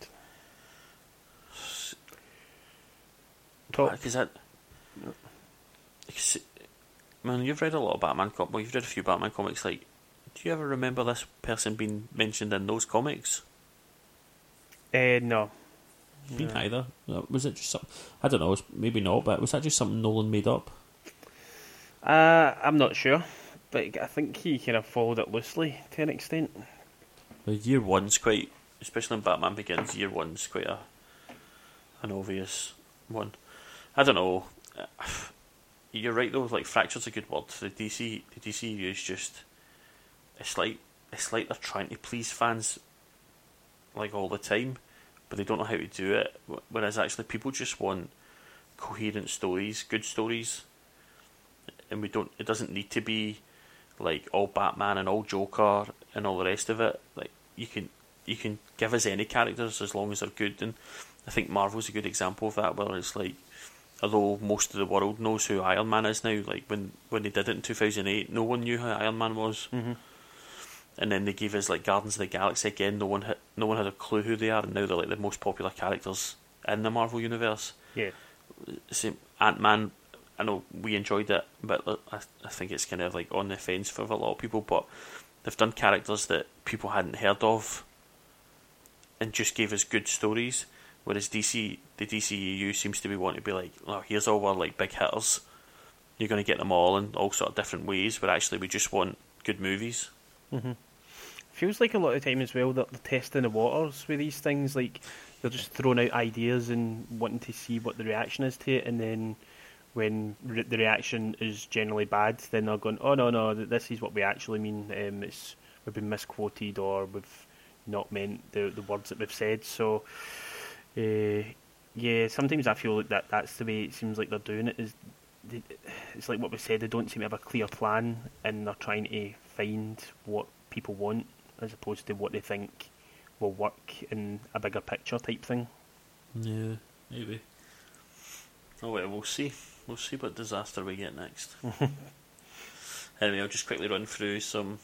Top. Because that. Cause, man, you've read a lot of Batman comics. Well, you've read a few Batman comics. Like, do you ever remember this person being mentioned in those comics? Uh, no. Me No. neither. Was it just something? I don't know. Maybe not. But was that just something Nolan made up? Uh, I'm not sure, but I think he kind of followed it loosely to an extent. Well, year one's quite, especially in Batman Begins. Year one's quite a an obvious one. I don't know. You're right though. Like fracture's a good word. The DC, the DCU is just. It's like it's like they're trying to please fans, like all the time, but they don't know how to do it. Whereas actually, people just want coherent stories, good stories, and we don't. It doesn't need to be like all Batman and all Joker and all the rest of it. Like you can you can give us any characters as long as they're good. And I think Marvel's a good example of that. Where it's like, although most of the world knows who Iron Man is now, like when when they did it in two thousand eight, no one knew who Iron Man was. Mm-hmm. And then they gave us like Guardians of the Galaxy again. No one had no one had a clue who they are, and now they're like the most popular characters in the Marvel universe. Yeah. Same Ant Man. I know we enjoyed it, but I, I think it's kind of like on the fence for a lot of people. But they've done characters that people hadn't heard of, and just gave us good stories. Whereas DC, the DCEU seems to be wanting to be like, oh, here's all our like big hitters. You're going to get them all in all sort of different ways. But actually, we just want good movies. Mm-hmm. Feels like a lot of time as well that they're testing the waters with these things. Like they're just throwing out ideas and wanting to see what the reaction is to it, and then when re- the reaction is generally bad, then they're going, "Oh no, no, this is what we actually mean. Um, it's we've been misquoted or we've not meant the the words that we've said." So, uh, yeah, sometimes I feel like that that's the way it seems like they're doing it. Is they, it's like what we said. They don't seem to have a clear plan, and they're trying to find what people want as opposed to what they think will work in a bigger picture type thing. Yeah, maybe. Oh well, we'll see. We'll see what disaster we get next. anyway, I'll just quickly run through some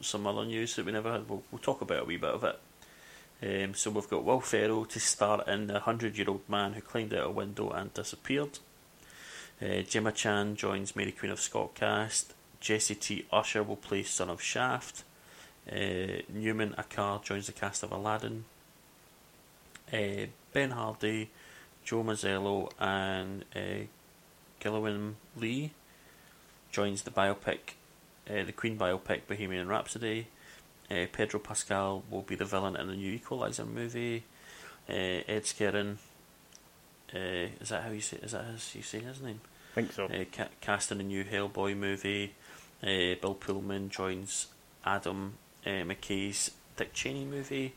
some, other news that we never had. We'll, we'll talk about a wee bit of it. Um, so we've got Will Ferrell to star in The Hundred Year Old Man Who Climbed Out a Window and Disappeared. Uh, Gemma Chan joins Mary Queen of Scott cast. Jesse T. Usher will play Son of Shaft. Uh, Numan Acar joins the cast of Aladdin. Uh, ben Hardy, Joe Mazzello, and uh, Lee joins the biopic, uh, the Queen biopic Bohemian Rhapsody. Uh, Pedro Pascal will be the villain in the new Equalizer movie. Uh, Ed Skrein, uh, is that how you say? Is that his, you say his name? I think so. Uh, ca- cast in a new Hellboy movie. Uh, Bill Pullman joins Adam uh, McKay's Dick Cheney movie.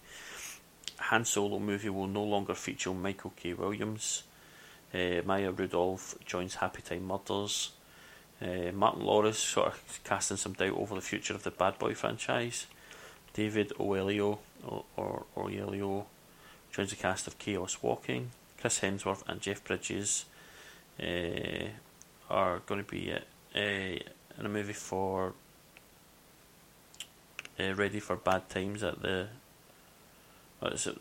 Han Solo movie will no longer feature Michael K. Williams. Uh, Maya Rudolph joins Happy Time Murders. Uh, Martin Lawrence sort of casting some doubt over the future of the Bad Boy franchise. David Oelio or, Oelio joins the cast of Chaos Walking. Chris Hemsworth and Jeff Bridges uh, are going to be in a movie for Ready for Bad Times at the. What is it?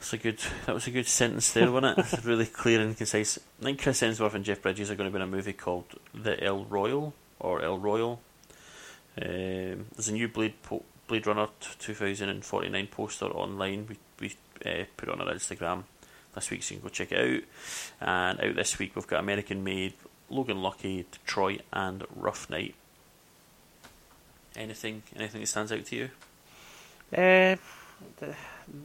That's a good. That was a good sentence there, wasn't it? really clear and concise. I think Chris Hemsworth and Jeff Bridges are going to be in a movie called The El Royale or El Royale. Um, there's a new Blade po- Blade Runner 2049 poster online. We we uh, put on our Instagram this week, so you can go check it out. And out this week, we've got American Made, Logan Lucky, Detroit, and Rough Night. Anything, anything that stands out to you? Uh,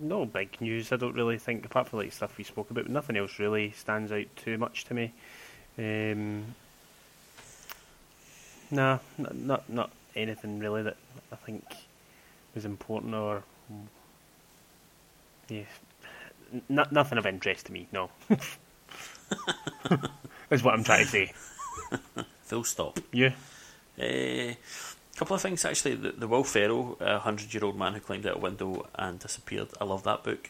no big news. I don't really think, apart from like stuff we spoke about, nothing else really stands out too much to me. Um, nah, not, not not anything really that I think was important or yeah, n- nothing of interest to me. No, is what I'm trying to say. Full stop. Yeah. A couple of things actually. The, the Will Ferrell, a hundred-year-old man who climbed out a window and disappeared. I love that book,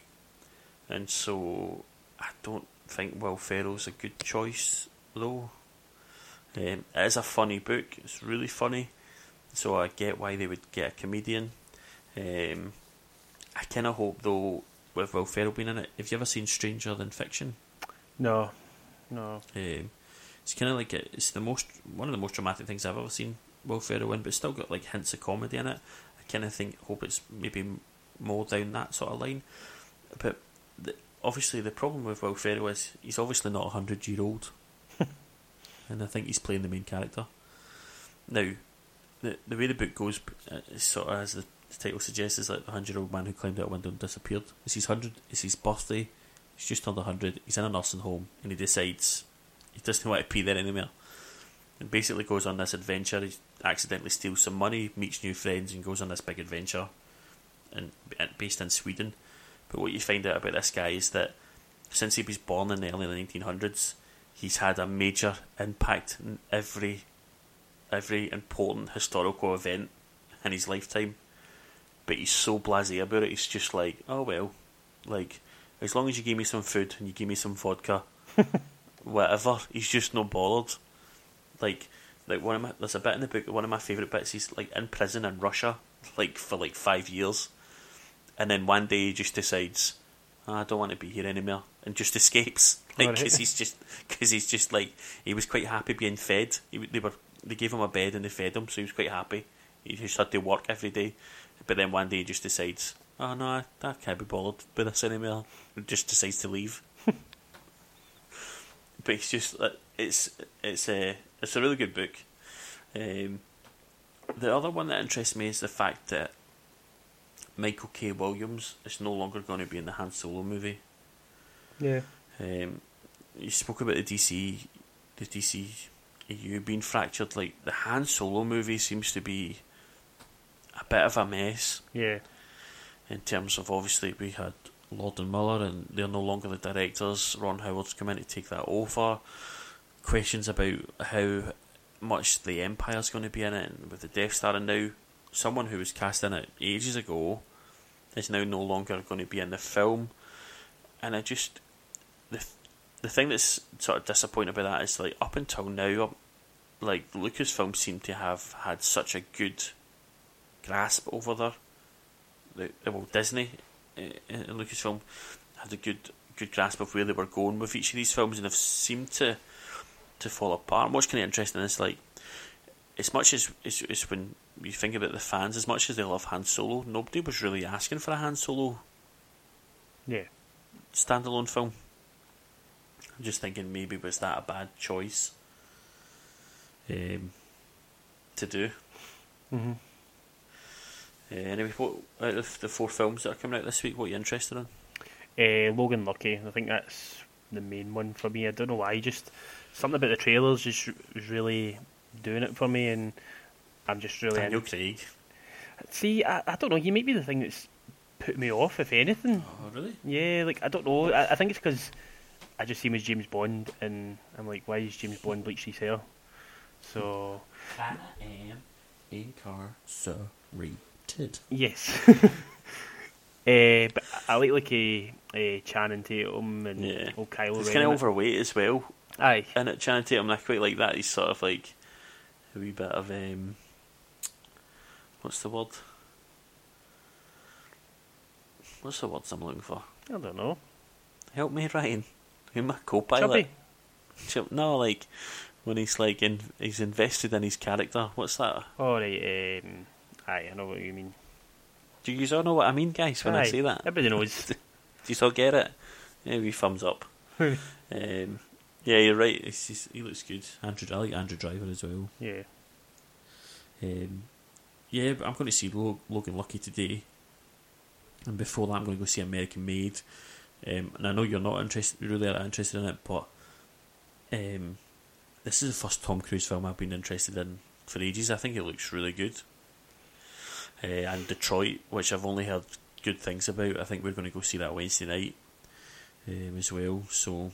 and so I don't think Will Ferrell's a good choice though. Um, it is a funny book. It's really funny, so I get why they would get a comedian. Um, I kind of hope though with Will Ferrell being in it. Have you ever seen Stranger Than Fiction? No, no. Um, it's kind of like a, it's the most one of the most dramatic things I've ever seen Will Ferrell in, but still got like hints of comedy in it. I kind of think hope it's maybe more down that sort of line. But the, obviously, the problem with Will Ferrell is he's obviously not a hundred year old, and I think he's playing the main character. Now, the the way the book goes uh, is sort of as the the title suggests is like the hundred year old man who climbed out a window and disappeared. It's his hundred. It's his birthday. He's just turned hundred. He's in a nursing home, and he decides he doesn't want to be there anymore. And basically goes on this adventure. He accidentally steals some money, meets new friends, and goes on this big adventure, and, and based in Sweden. But what you find out about this guy is that since he was born in the early 1900s, he's had a major impact in every every important historical event in his lifetime but he's so blasé about it. He's just like, oh well, like as long as you give me some food and you give me some vodka, whatever. He's just not bothered. Like, like one of my there's a bit in the book. One of my favorite bits. He's like in prison in Russia, like for like five years, and then one day he just decides, oh, I don't want to be here anymore, and just escapes. Like, because right. he's just because he's just like he was quite happy being fed. He, they were they gave him a bed and they fed him, so he was quite happy. He just had to work every day. But then one day he just decides, oh no, I, I can't be bothered with this anymore. And just decides to leave. but it's just it's it's a it's a really good book. Um, the other one that interests me is the fact that Michael K. Williams is no longer going to be in the Han Solo movie. Yeah. Um, you spoke about the DC, the DC EU being fractured. Like the Han Solo movie seems to be a bit of a mess. Yeah. In terms of obviously we had Lord and Miller and they're no longer the directors. Ron Howard's come in to take that over. Questions about how much the Empire's going to be in it and with the Death Star and now someone who was cast in it ages ago is now no longer going to be in the film. And I just the the thing that's sort of disappointing about that is like up until now, like Lucasfilm seemed to have had such a good grasp over there. The, well, Disney uh, and Lucasfilm had a good good grasp of where they were going with each of these films, and have seemed to to fall apart. And what's kind of interesting is like, as much as, as, as when you think about the fans, as much as they love Han Solo, nobody was really asking for a Han Solo. Yeah. Standalone film. I'm just thinking maybe was that a bad choice um, to do. Mm-hmm. Uh, anyway, what out of the four films that are coming out this week, what are you interested in? Uh, Logan Lucky. I think that's the main one for me. I don't know why. Just something about the trailers just was really doing it for me, and I'm just really. Daniel Craig. See, I, I don't know. He might be the thing that's put me off, if anything. Oh, really? Yeah, like I don't know. I, I think it's because I just see him as James Bond, and I'm like, why is James Bond bleached his hair? So I am incarcerated. yes. uh, but I like like a, a Channing Tatum and Yeah. old Kylo He's kind of overweight as well. Aye. And at Channing Tatum, I quite like that. He's sort of like a wee bit of um, what's the word? What's the words I'm looking for? I don't know. Help me, Ryan. Who's my co-pilot? Chubby. Chub- No, like when he's like in, he's invested in his character. What's that? Oh, right. Um, aye, I know what you mean. Do you all know what I mean, guys? When I say that, everybody knows. Do you all get it? Maybe thumbs up. um, yeah, you're right. Just, he looks good. Andrew, I like Andrew Driver as well. yeah. Um, yeah, but I'm going to see Logan Lucky today, and before that, I'm going to go see American Made. Um, and I know you're not interested, really are interested in it, but um, this is the first Tom Cruise film I've been interested in for ages. I think it looks really good. Uh, and Detroit, which I've only heard good things about. I think we're going to go see that Wednesday night um, as well. So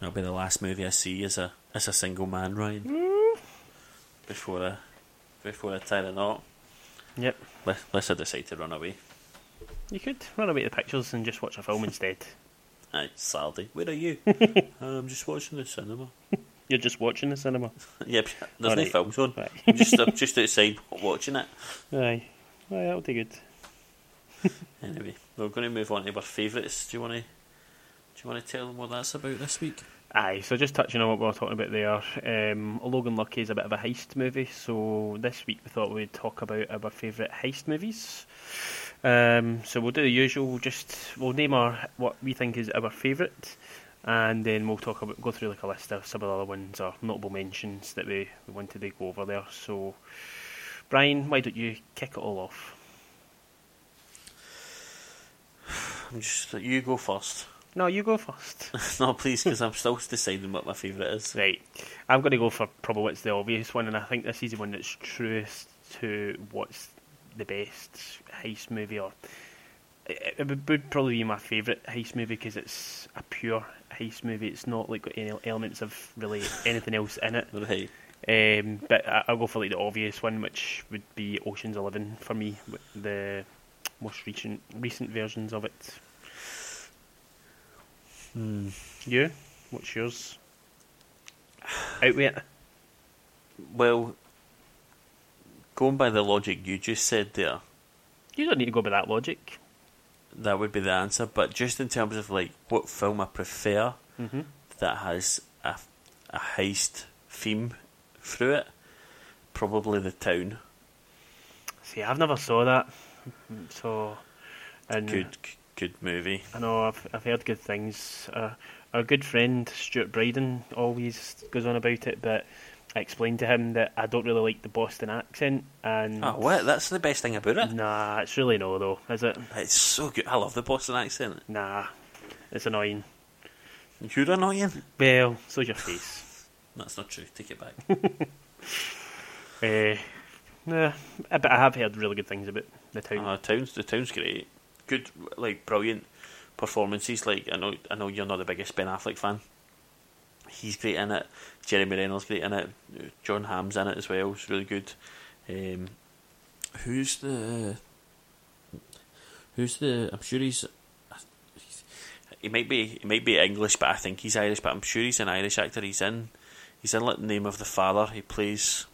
that'll be the last movie I see as a as a single man, Ryan. Mm. Before I before I tie the knot. Yep. Unless I decide to run away. You could run away to the pictures and just watch a film instead. Aye, Saturday. Where are you? I'm just watching the cinema. You're just watching the cinema. yeah, but there's no Alright. films on. Right. I'm just I'm just outside watching it. Aye. Aye, that'll be good. Anyway, we're going to move on to our favourites. Do you want to? Do you want to tell them what that's about this week? Aye, so just touching on what we were talking about there, um, Logan Lucky is a bit of a heist movie, so this week we thought we'd talk about our favourite heist movies. Um, so we'll do the usual, we'll just we'll name our what we think is our favourite, and then we'll talk about go through like a list of some of the other ones or notable mentions that we, we wanted to go over there. So, Brian, why don't you kick it all off? I'm just you go first. No, you go first. no, please, because I'm still deciding what my favourite is. Right. I'm going to go for probably what's the obvious one, and I think this is the one that's truest to what's the best heist movie, or it, it would- probably be my favourite heist movie because it's a pure heist movie. It's not like got any elements of really anything else in it. Right. Um, but I- I'll go for like the obvious one, which would be Ocean's Eleven for me, with the most recent recent versions of it. Hmm. You, what's yours? Out with it. Well, going by the logic you just said there, You don't need to go by that logic. that would be the answer. But just in terms of like what film I prefer Mm-hmm. that has a, a heist theme through it, probably The Town. See, I've never saw that, so and good movie. I know I've I've heard good things. Uh, our good friend Stuart Bryden always goes on about it, but I explained to him that I don't really like the Boston accent, and Oh, what? That's the best thing about it. Nah, it's really no though, is it? It's so good. I love the Boston accent. Nah, it's annoying. You're annoying. Well, so's your face. That's not true. Take it back. uh, nah, but I have heard really good things about the town. Uh, town's the town's great. Good, like brilliant performances. Like I know, I know you're not the biggest Ben Affleck fan. He's great in it. Jeremy Renner's great in it. Jon Hamm's in it as well. It's really good. Um, who's the? Who's the? I'm sure he's. He might be. He might be English, but I think he's Irish. But I'm sure he's an Irish actor. He's in. He's in like Name of the Father. He plays.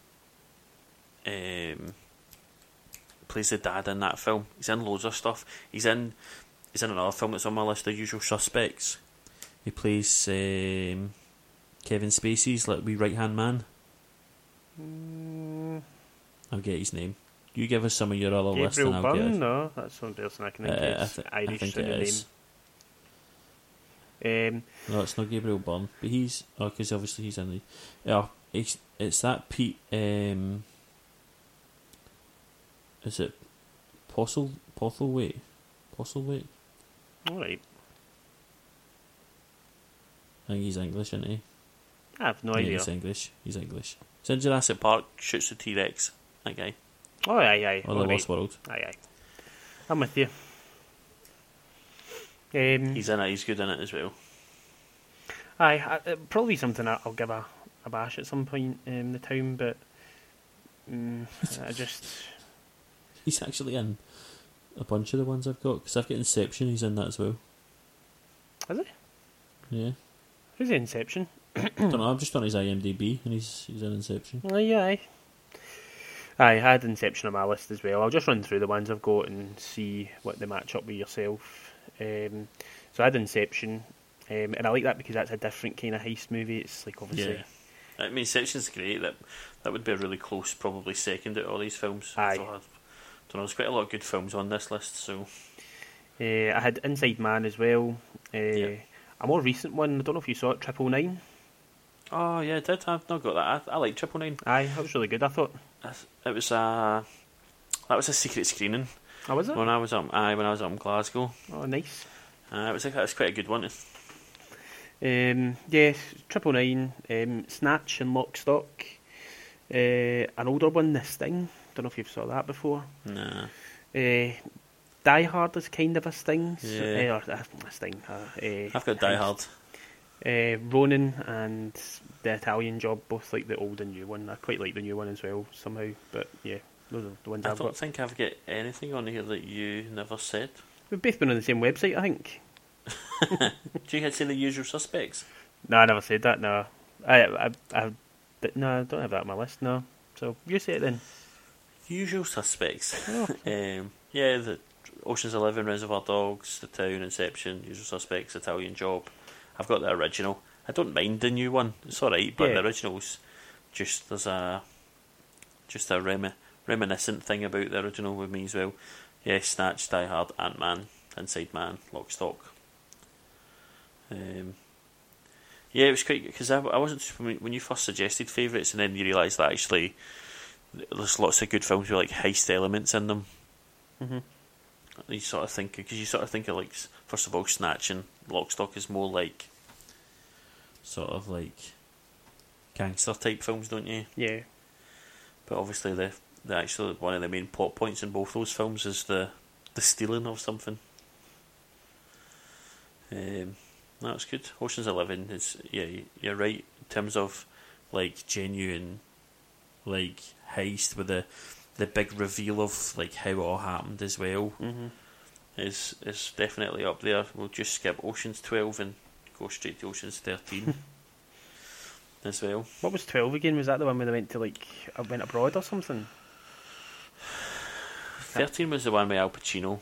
Um, plays the dad in that film. He's in loads of stuff. He's in he's in another film that's on my list, The Usual Suspects. He plays um, Kevin Spacey's like wee right hand man. Mm, I'll get his name. You give us some of your other list and I'll get Byrne? it. No, that's one person I can think Uh, I, it's th- I Irish think it is. name. Um, No, it's not Gabriel Byrne, but he's oh, because obviously he's in the yeah. It's, it's that Pete. Um, is it Postle Postlethwaite? Postlethwaite? all right, I think he's English, isn't he? I have no yeah, idea. he's English. He's English. He's in Jurassic Park. Shoots the T Rex. That guy. Oh, aye, aye, Or the right. Lost World. aye, aye. I'm with you. Um, He's in it. He's good in it as well. aye, I, it'll probably something I'll give a, a bash at some point in the town, but mm, I just He's actually in a bunch of the ones I've got because I've got Inception. He's in that as well. is it? Yeah, Who's Inception? I don't know. I'm just on his IMDb and he's he's in Inception. Oh yeah, aye. Aye, I had Inception on my list as well. I'll just run through the ones I've got and see what they match up with yourself. Um, so I had Inception, um, and I like that because that's a different kind of heist movie. It's like obviously, Yeah. I mean, Section's great. That that would be a really close, probably second of all these films. Aye. So Know. There's quite a lot of good films on this list. So Uh, I had Inside Man as well. Uh, Yeah. A more recent one. I don't know if you saw it. Triple Nine. oh yeah, I did. I've not got that. I, I like Triple Nine. Aye, that was really good. I thought. It was a that was a secret screening Oh, was it? when I was up. Aye, when I was up in Glasgow. Oh, nice. Uh, it was like, it was quite a good one. Um, yeah, Triple Nine, um, Snatch and Lock Stock. Uh, an older one, this Sting. Don't know if you've saw that before. Nah. Uh, Die Hard is kind of a Sting. Yeah. uh, or, uh, a Sting. Uh, uh, I've got Die Hard. Uh, Ronin and The Italian Job, both like the old and new one. I quite like the new one as well somehow. But yeah, those are the ones I I've don't got. think I've got anything on here that you never said. We've both been on the same website, I think. Do you had say the usual suspects? No, I never said that. No, I, I, I, no, I don't have that on my list. No, so you say it then. Usual suspects. Oh. Um, yeah, the Ocean's Eleven, Reservoir Dogs, The Town, Inception, Usual Suspects, Italian Job. I've got the original. I don't mind the new one. It's all right, but Yeah. the original's just there's a just a remi- reminiscent thing about the original with me as well. Yeah, Snatch, Die Hard, Ant Man, Inside Man, Lock Stock. Um, yeah, it was quite because I, I wasn't when you first suggested favourites, and then you realise that actually there's lots of good films with like heist elements in them. hmm You sort of think because you sort of think of like first of all, Snatch and Lock Stock is more like sort of like gangster type films, don't you? Yeah, But obviously, the the actual one of the main plot points in both those films is the the stealing of something. Um, that's good. Ocean's Eleven is yeah, you're right in terms of like genuine like heist with the the big reveal of like how it all happened as well hmm is is definitely up there. We'll just skip Ocean's Twelve and go straight to Ocean's Thirteen as well. What was twelve again? Was that the one where they went to like uh, went abroad or something? Thirteen was the one with Al Pacino.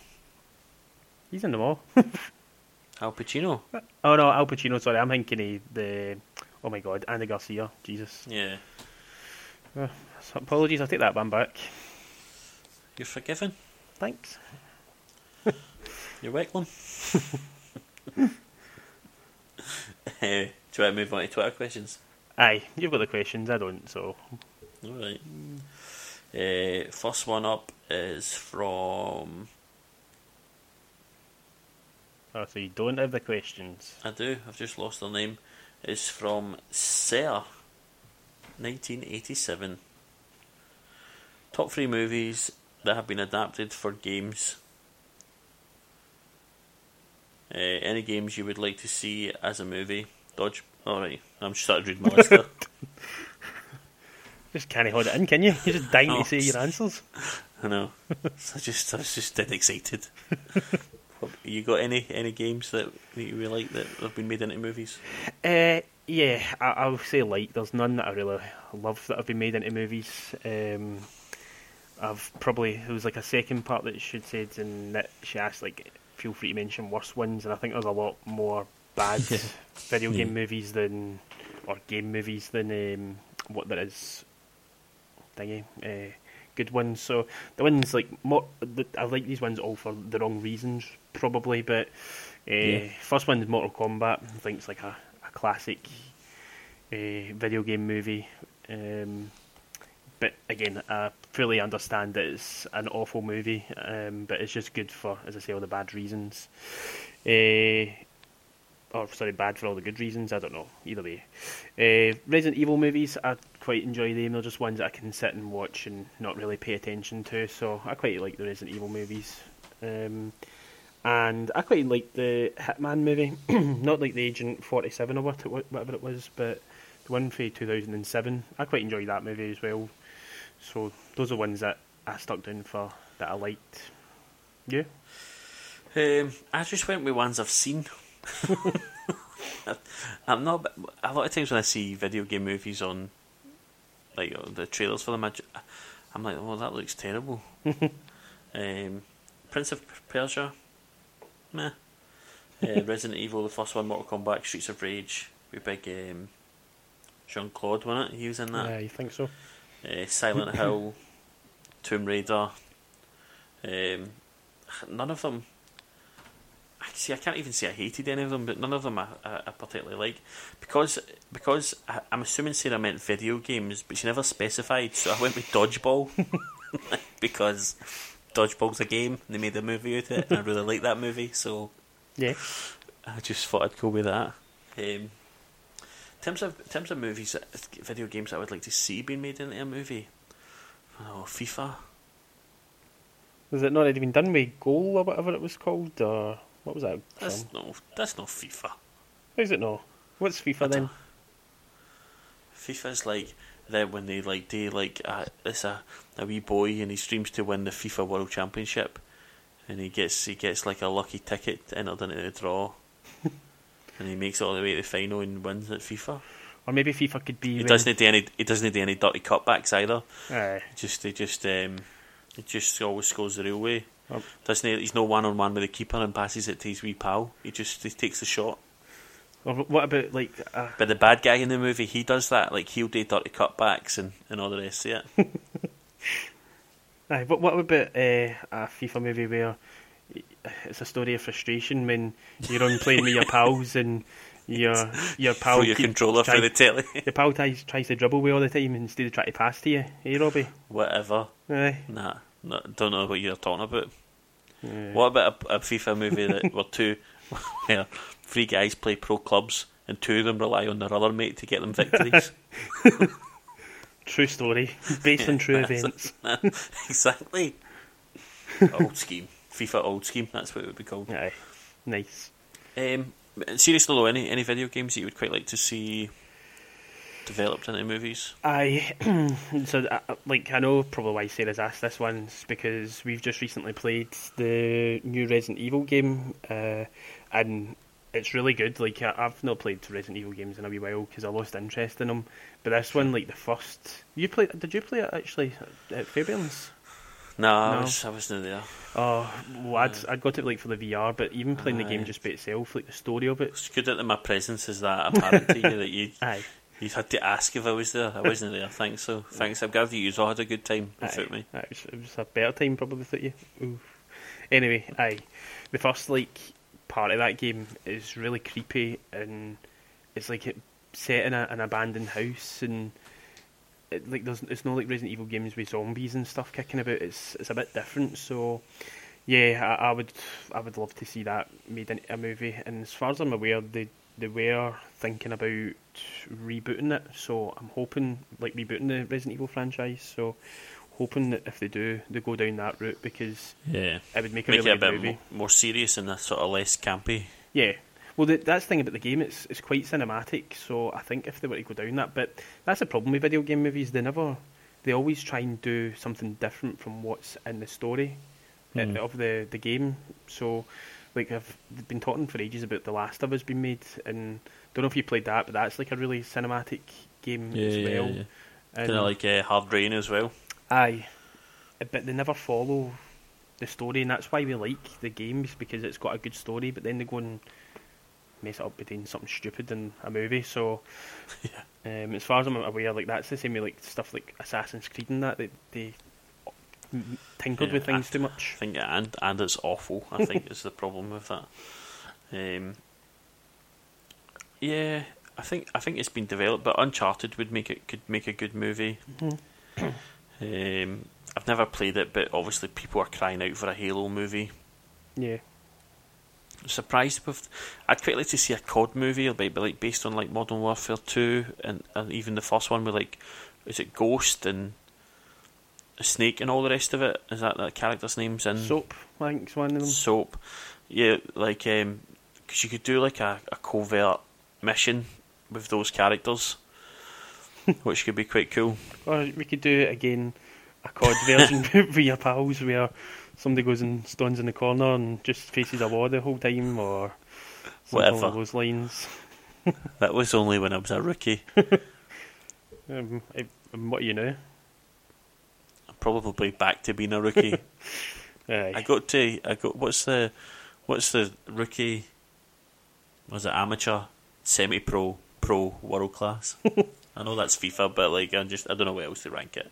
He's in them all. Al Pacino, Oh no, Al Pacino. Sorry, I'm thinking of the. Oh my God, Andy Garcia. Jesus. yeah, So apologies, I'll take that one back. you're forgiven. Thanks. You're welcome. uh, do you want to move on to Twitter questions? Aye, you've got the questions. I don't. So All right. Uh, first one up is from oh, so you don't have the questions. I do. I've just lost the name. It's from Ser, 1987. Top three movies that have been adapted for games. Uh, any games you would like to see as a movie? Dodge. All right. I'm just starting to read my list. there. Just can't hold it in, can you? You're just dying Oh. to say your answers. I know. I just I was just dead excited. You got any any games that you really like that have been made into movies? Uh, yeah, I, I would say like there's none that I really love that have been made into movies. Um, I've probably there was like a second part that she said, and that she asked like, feel free to mention worse ones, and I think there's a lot more bad Yeah. video game Yeah. movies than or game movies than um, what there is. Thingy, uh, good ones. So the ones like more, the, I like these ones all for the wrong reasons, probably. But uh, Yeah. first one is Mortal Kombat. I think it's like a classic uh, video game movie. Um, but again, I fully understand that it's an awful movie, um, but it's just good for, as I say, all the bad reasons. Uh, or sorry, bad for all the good reasons. I don't know. Either way, uh, Resident Evil movies, I quite enjoy them. They're just ones that I can sit and watch and not really pay attention to. So I quite like the Resident Evil movies. Um, and I quite like the Hitman movie, not like the Agent Forty Seven or what it, wa- whatever it was, but the one for two thousand and seven. I quite enjoyed that movie as well. So those are ones that I stuck down for that I liked. Yeah. Um, I just went with ones I've seen. I'm not. A lot of times when I see video game movies on, like the trailers for them, I, I'm like, "Oh, that looks terrible." um, Prince of Persia, meh. Uh, Resident Evil, the first one, Mortal Kombat, Streets of Rage, with big um, Jean Claude, wasn't it? He was in that. Yeah, you think so? Uh, Silent Hill, Tomb Raider. Um, none of them. I see. I can't even say I hated any of them, but none of them I, I, I particularly like because because I, I'm assuming Sarah meant video games, but she never specified. So I went with Dodgeball because Dodgeball's a game. And they made a movie out of it, and I really like that movie. So Yeah. I just thought I'd go with that. Um, in terms of in terms of movies, video games that I would like to see being made into a movie. Oh, FIFA. Was it not already been done with Goal or whatever it was called, or what was that? That's Film? no, that's not FIFA. How's it not? What's FIFA then? FIFA's like that when they like do like uh, it's a a wee boy and he streams to win the FIFA World Championship, and he gets he gets like a lucky ticket entered into the draw, and he makes it all the way to the final and wins at FIFA. Or maybe FIFA could be. He when- doesn't do any he doesn't do any dirty cutbacks either. Aye. Just he just um he just always scores the real way. Oh. Doesn't he? He's no one on one with the keeper and passes it to his wee pal. He just he takes the shot. Or what about like? Uh, But the bad guy in the movie, he does that. Like he'll do dirty cutbacks and, and all the rest of it. aye. What what about uh, a FIFA movie where it's a story of frustration when you're on playing with your pals and your your pal Throw your controller try- through the telly. your pal tries tries to dribble with all the time instead of trying to pass to you. Hey, Robbie. Whatever. Aye. Nah, no, don't know what you're talking about. Yeah. What about a, a FIFA movie that where two, where three guys play pro clubs and two of them rely on their other mate to get them victories? True story, based on true events. exactly. old scheme. FIFA old scheme. That's what it would be called. Aye. Nice. Um, seriously though, any any video games that you would quite like to see developed into movies? I so uh, like I know probably why Sarah's asked this one because we've just recently played the new Resident Evil game, uh, and it's really good. Like I've not played Resident Evil games in a wee while because I lost interest in them. But this one, like the first, you played? Did you play it actually at Fabian's? No, I was I wasn't there. Oh, well, I'd I'd got it like for the VR, but even playing the game just by itself, like the story of it. It's good that my presence is that apparent to you that you Aye. you had to ask if I was there. I wasn't there. Thanks. So thanks. I'm glad you all had a good time without me. Aye, it, was, a better time probably without you. Ooh. Anyway, aye, the first like part of that game is really creepy and it's like it set in a, an abandoned house and it, like there's it's not like Resident Evil games with zombies and stuff kicking about. It's it's a bit different. So yeah, I, I would I would love to see that made into a movie. And as far as I'm aware, they they were thinking about rebooting it. So I'm hoping like rebooting the Resident Evil franchise. So hoping that if they do, they go down that route because Yeah. it would make a Make really it a good bit movie. mo- more serious and a sort of less campy. Yeah. Well, the, that's the thing about the game. It's it's quite cinematic. So I think if they were to go down that, but that's the problem with video game movies. They never, they always try and do something different from what's in the story uh, Mhm. of the the game. So, like I've been talking for ages about The Last of Us being made, and don't know if you played that, but that's like a really cinematic game Yeah, as well. yeah. And- Kind of like uh, Hard Rain as well. Aye, but they never follow the story, and that's why we like the games because it's got a good story. But then they go and mess it up by doing something stupid in a movie. So, um, as far as I'm aware, like that's the same with like stuff like Assassin's Creed and that. They, they tinkered Yeah, with things I- too much. I think and and it's awful. I think is the problem with that. Um, yeah, I think I think it's been developed, but Uncharted would make it could make a good movie. Um, I've never played it, but obviously people are crying out for a Halo movie. Yeah, I'm surprised with. I'd quite like to see a COD movie, like, like based on like Modern Warfare Two, and, and even the first one with like, is it Ghost and Snake and all the rest of it? Is that that character's names in Soap, I think, is one of them. Soap? yeah, like um, because you could do like a, a covert mission with those characters, which could be quite cool. Or we could do it again, a COD version with your pals where somebody goes and stands in the corner and just faces a wall the whole time, or something Whatever. along those lines. That was only when I was a rookie. Um, I, um, what you know? I'm probably back to being a rookie. I got to I got what's the what's the rookie was it amateur semi pro pro world class? I know that's FIFA, but like I'm just I don't know where else to rank it.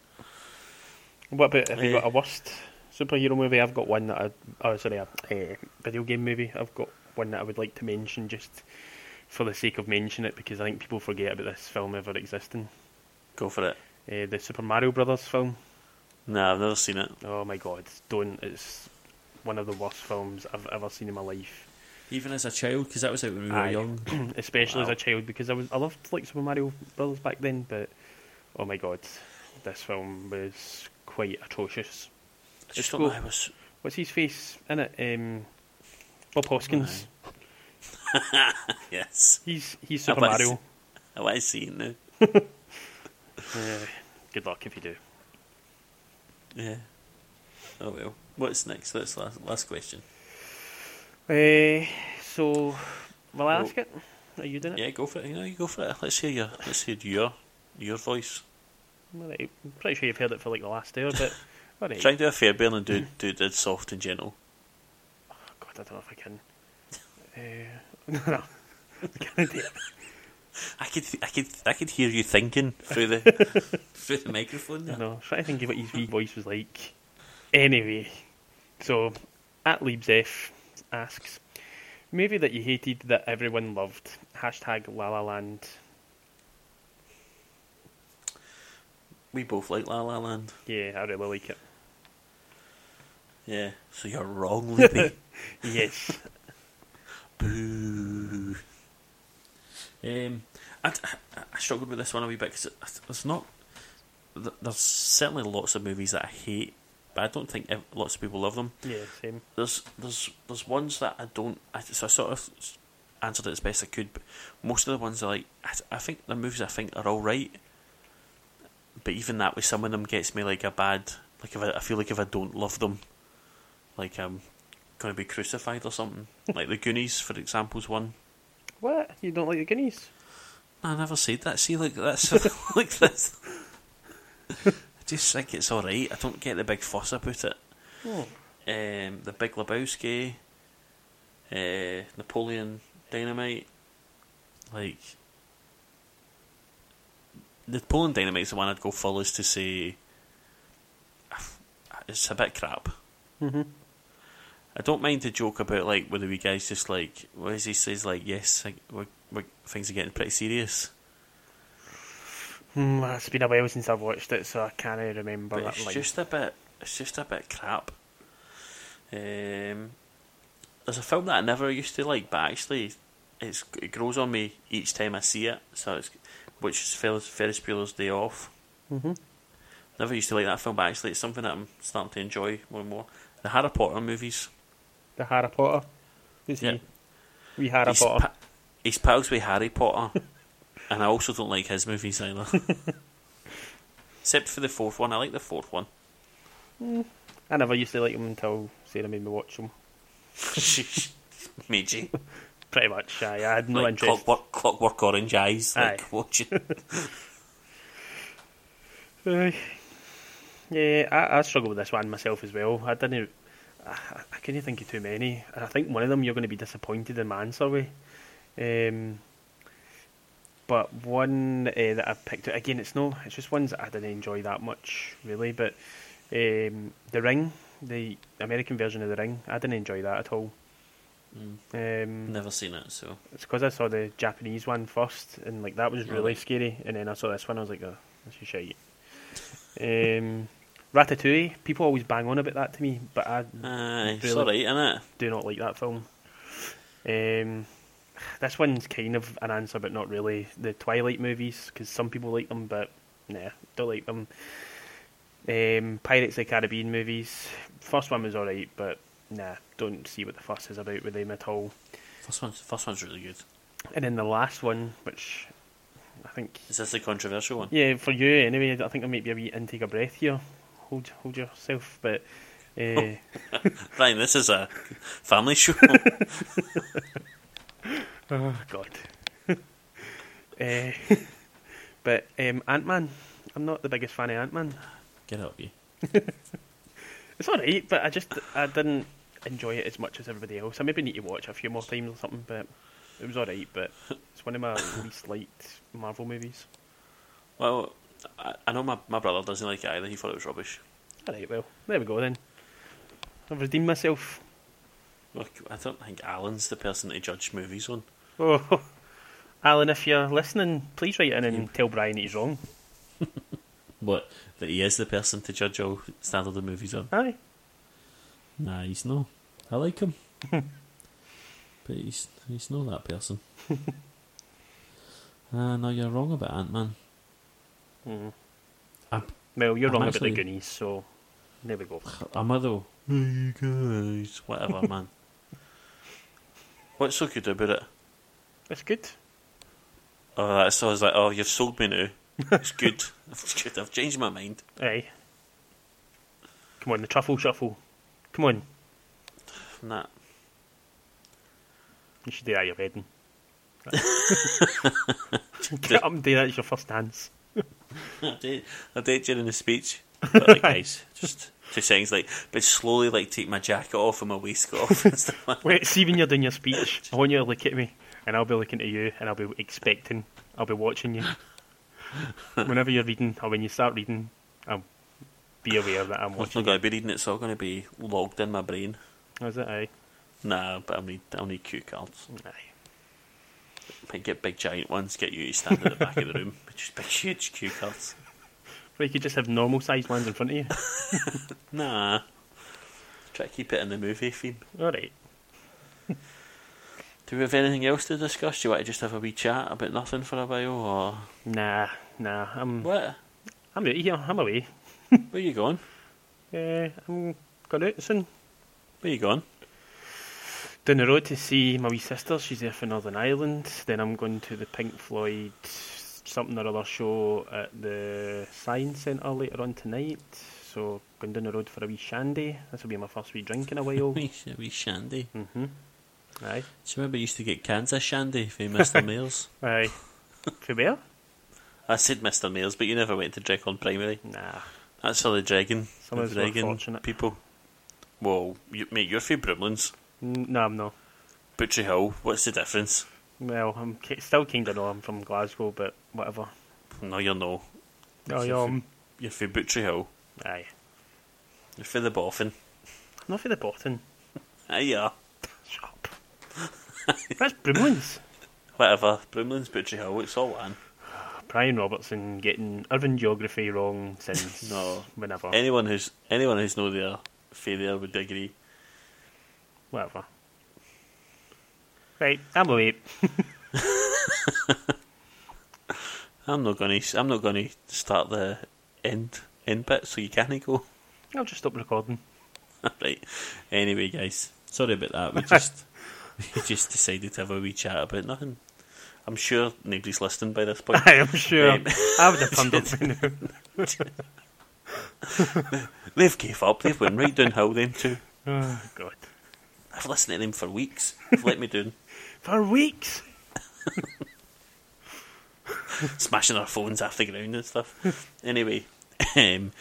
What about have you Eh. got a worst superhero movie? I've got one that I oh sorry a uh, video game movie. I've got one that I would like to mention just for the sake of mentioning it because I think people forget about this film ever existing. Go for it. Uh, the Super Mario Brothers film. Nah, I've never seen it. Oh my god, don't! It's one of the worst films I've ever seen in my life. Even as a child, because that was out when we were young. especially as a child because I was I loved like Super Mario Brothers back then, but oh my god, this film was quite atrocious. I just It's don't cool. know. I was What's his face in it? Um, Bob Hoskins. yes. He's he's I Super was- Mario. I want to see it now. Good luck if you do. Yeah. Oh well. What's next? That's last last question. Uh, so, will I Well- ask it? Are you doing it? Yeah, go for it. You know, you go for it. Let's hear your let's hear your your voice. Alright, I'm pretty sure you've heard it for like the last hour, but alright. Try and do a fair bill and do do it soft and gentle. God, I don't know if I can. Uh, no, I can't do it. I could I could I could hear you thinking through the through the microphone. I There. know. Trying to think of what his wee voice was like. Anyway, so at Leaves F asks, movie that you hated that everyone loved. Hashtag La La Land. We both like La La Land. Yeah, I really like it. Yeah. So you're wrong, Libby. Yes. Boo. Um, I, I, I struggled with this one a wee bit because it, it's not. There's certainly lots of movies that I hate, but I don't think ev- lots of people love them. yeah, same. There's there's there's ones that I don't. I, so I sort of answered it as best I could, but most of the ones are like I, I think the movies I think are all right, but even that with some of them gets me like a bad. Like if I, I feel like if I don't love them, like um, I'm going to be crucified or something. like the Goonies, for example, is one. What? You don't like the Goonies? I never said that. See, like that's like this. I just think it's all right. I don't get the big fuss about it. Oh. Um, the Big Lebowski, uh, Napoleon Dynamite, like Napoleon Dynamite's the one I'd go furthest to say it's a bit crap. hmm I don't mind the joke about like whether we guy's just like, what is he says like, yes, like, we're, we're, things are getting pretty serious. Mm, it's been a while since I've watched it, so I can't remember but that it's line. just a bit it's just a bit crap um, there's a film that I never used to like but actually it's, it grows on me each time I see it so it's which is Ferris, Ferris Bueller's Day Off hmm never used to like that film but actually it's something that I'm starting to enjoy more and more the Harry Potter movies The Harry Potter. Who's Yeah. he? We Harry he's, Potter. pa- he's pals with Harry Potter and I also don't like his movies either except for the fourth one I like the fourth one I never used to like them until Sarah made me watch them. Meiji Pretty much, aye. I had no like interest. clockwork, clockwork orange eyes, like Aye. watching. Yeah, I, I struggle with this one myself as well. I didn't. I, I couldn't think of too many, and I think one of them you're going to be disappointed in my answer with. Um, but one uh, that I picked out again, it's no, it's just ones that I didn't enjoy that much really. But um, the Ring, the American version of the Ring, I didn't enjoy that at all. Mm, Um, never seen it, so it's because I saw the Japanese one first, and like that was really Really? scary. And then I saw this one, I was like, oh, this is shite. um, Ratatouille, people always bang on about that to me, but I aye, it's Really? alright, innit? do not like that film. Um, this one's kind of an answer, but not really. The Twilight movies, because some people like them, but nah, don't like them. Um, Pirates of the Caribbean movies. First one was alright, but nah, don't see what the fuss is about with them at all. First one's first one's really good. And then the last one, which I think, Is this the controversial one? yeah, for you anyway, I think I might be a wee intake of breath here. Hold, hold yourself, but. Uh, Ryan, this is a family show. Oh God. uh, but um, Ant Man, I'm not the biggest fan of Ant Man. Get up, you. It's alright, but I just I didn't enjoy it as much as everybody else. I maybe need to watch it a few more times or something, but it was alright. But it's one of my least liked Marvel movies. well, I, I know my, my brother doesn't like it either. He thought it was rubbish. Alright, well there we go then. I've redeemed myself. Look, I don't think Alan's the person to judge movies on. Oh, Alan, if you're listening, please write in and tell Brian he's wrong. What? That he is the person to judge all standard of movies on. Aye. Nah, he's no. I like him. but he's he's not that person. Ah, no, you're wrong about Ant Man. Mm. Well, you're I'm wrong actually- about the Goonies, so there we go. I'm though. You guys, whatever, man. What's so good about it? It's good. Oh, that's so I was like, oh, you've sold me now. It's good. It's good. I've changed my mind. Aye. Come on, the truffle shuffle. Come on, Nah. you should do that at your wedding. Get up and do that as your first dance. I did. I did during the speech. But like, guys, just two seconds, like, but slowly, like, take my jacket off and my waistcoat off and stuff. like Wait, see when you're doing your speech, I want you to look at me, and I'll be looking at you, and I'll be expecting, I'll be watching you. Whenever you're reading, or when you start reading, I'll be aware that I'm I'm watching. going to be reading it, so I'm going to be logged in my brain. Oh, is it? Aye. Nah, but I'll need, I'll need cue cards. Aye. Might get big giant ones, get you to stand at the back of the room. Just big huge cue cards. Or you could just have normal sized ones in front of you. Nah. Try to keep it in the movie theme. Alright. Do we have anything else to discuss? Do you want to just have a wee chat about nothing for a while, or Nah, nah, I'm, what? I'm out here, I'm away. Where you going? Uh, I'm going out soon. Where you going? Down the road to see my wee sister, she's there for Northern Ireland. Then I'm going to the Pink Floyd something or other show at the Science Centre later on tonight. So going down the road for a wee shandy. This will be my first wee drink in a while. Wee, wee shandy. mhm. Aye. Do you remember you used to get cans of shandy from Mr. Mails? Aye. For where? I said Mr. Mails, but you never went to Dregon Primary. Nah. That's for the dragon. Some of the dragon people. Well, you, mate, you're from Brimlands. N- No, I'm not. Butchery Hill, what's the difference? Well, I'm ki- still kind of know I'm from Glasgow, but whatever. No, you're no. Oh, You're from- um, You're from Butchery Hill. aye. You're from the Boffin. Not for the bottom. Aye, yeah. Shut up. That's Brimlands. Whatever. Brimlands, Butchery Hill, it's all one. Brian Robertson getting urban geography wrong since No. whenever. Anyone who's anyone who's know their failure would agree. Whatever. Right, I'm away. I'm not gonna. I'm not gonna start the end end bit, so you can't go. I'll just stop recording. right. Anyway, guys, sorry about that. We just we just decided to have a wee chat about nothing. I'm sure nobody's listening by this point. I am sure. Um, I would have turned up by now. They've gave up. They've went right downhill. Them two. Oh, God. I've listened to them for weeks. They've let me down. For weeks. smashing our phones off the ground and stuff. anyway, um,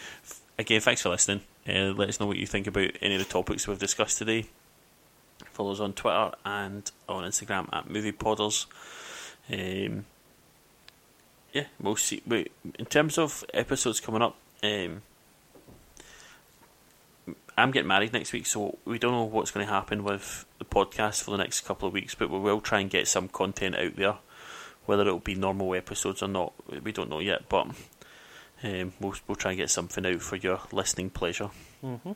again, thanks for listening. Uh, let us know what you think about any of the topics we've discussed today. Follow us on Twitter and on Instagram at MoviePodders. Um, yeah, we'll see. Wait, in terms of episodes coming up, um, I'm getting married next week, so we don't know what's going to happen with the podcast for the next couple of weeks, but we will try and get some content out there. Whether it'll be normal episodes or not, we don't know yet, but um, we'll, we'll try and get something out for your listening pleasure. Mm-hmm.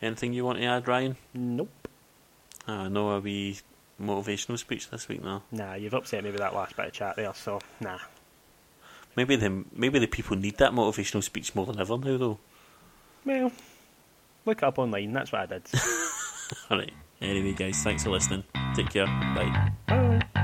Anything you want to add, Ryan? Nope. Uh, no, a wee motivational speech this week now. Nah, you've upset me with that last bit of chat there, so nah. Maybe the maybe the people need that motivational speech more than ever now, though. Well, look it up online, that's what I did. All right. Anyway, guys, thanks for listening. Take care. Bye. Bye.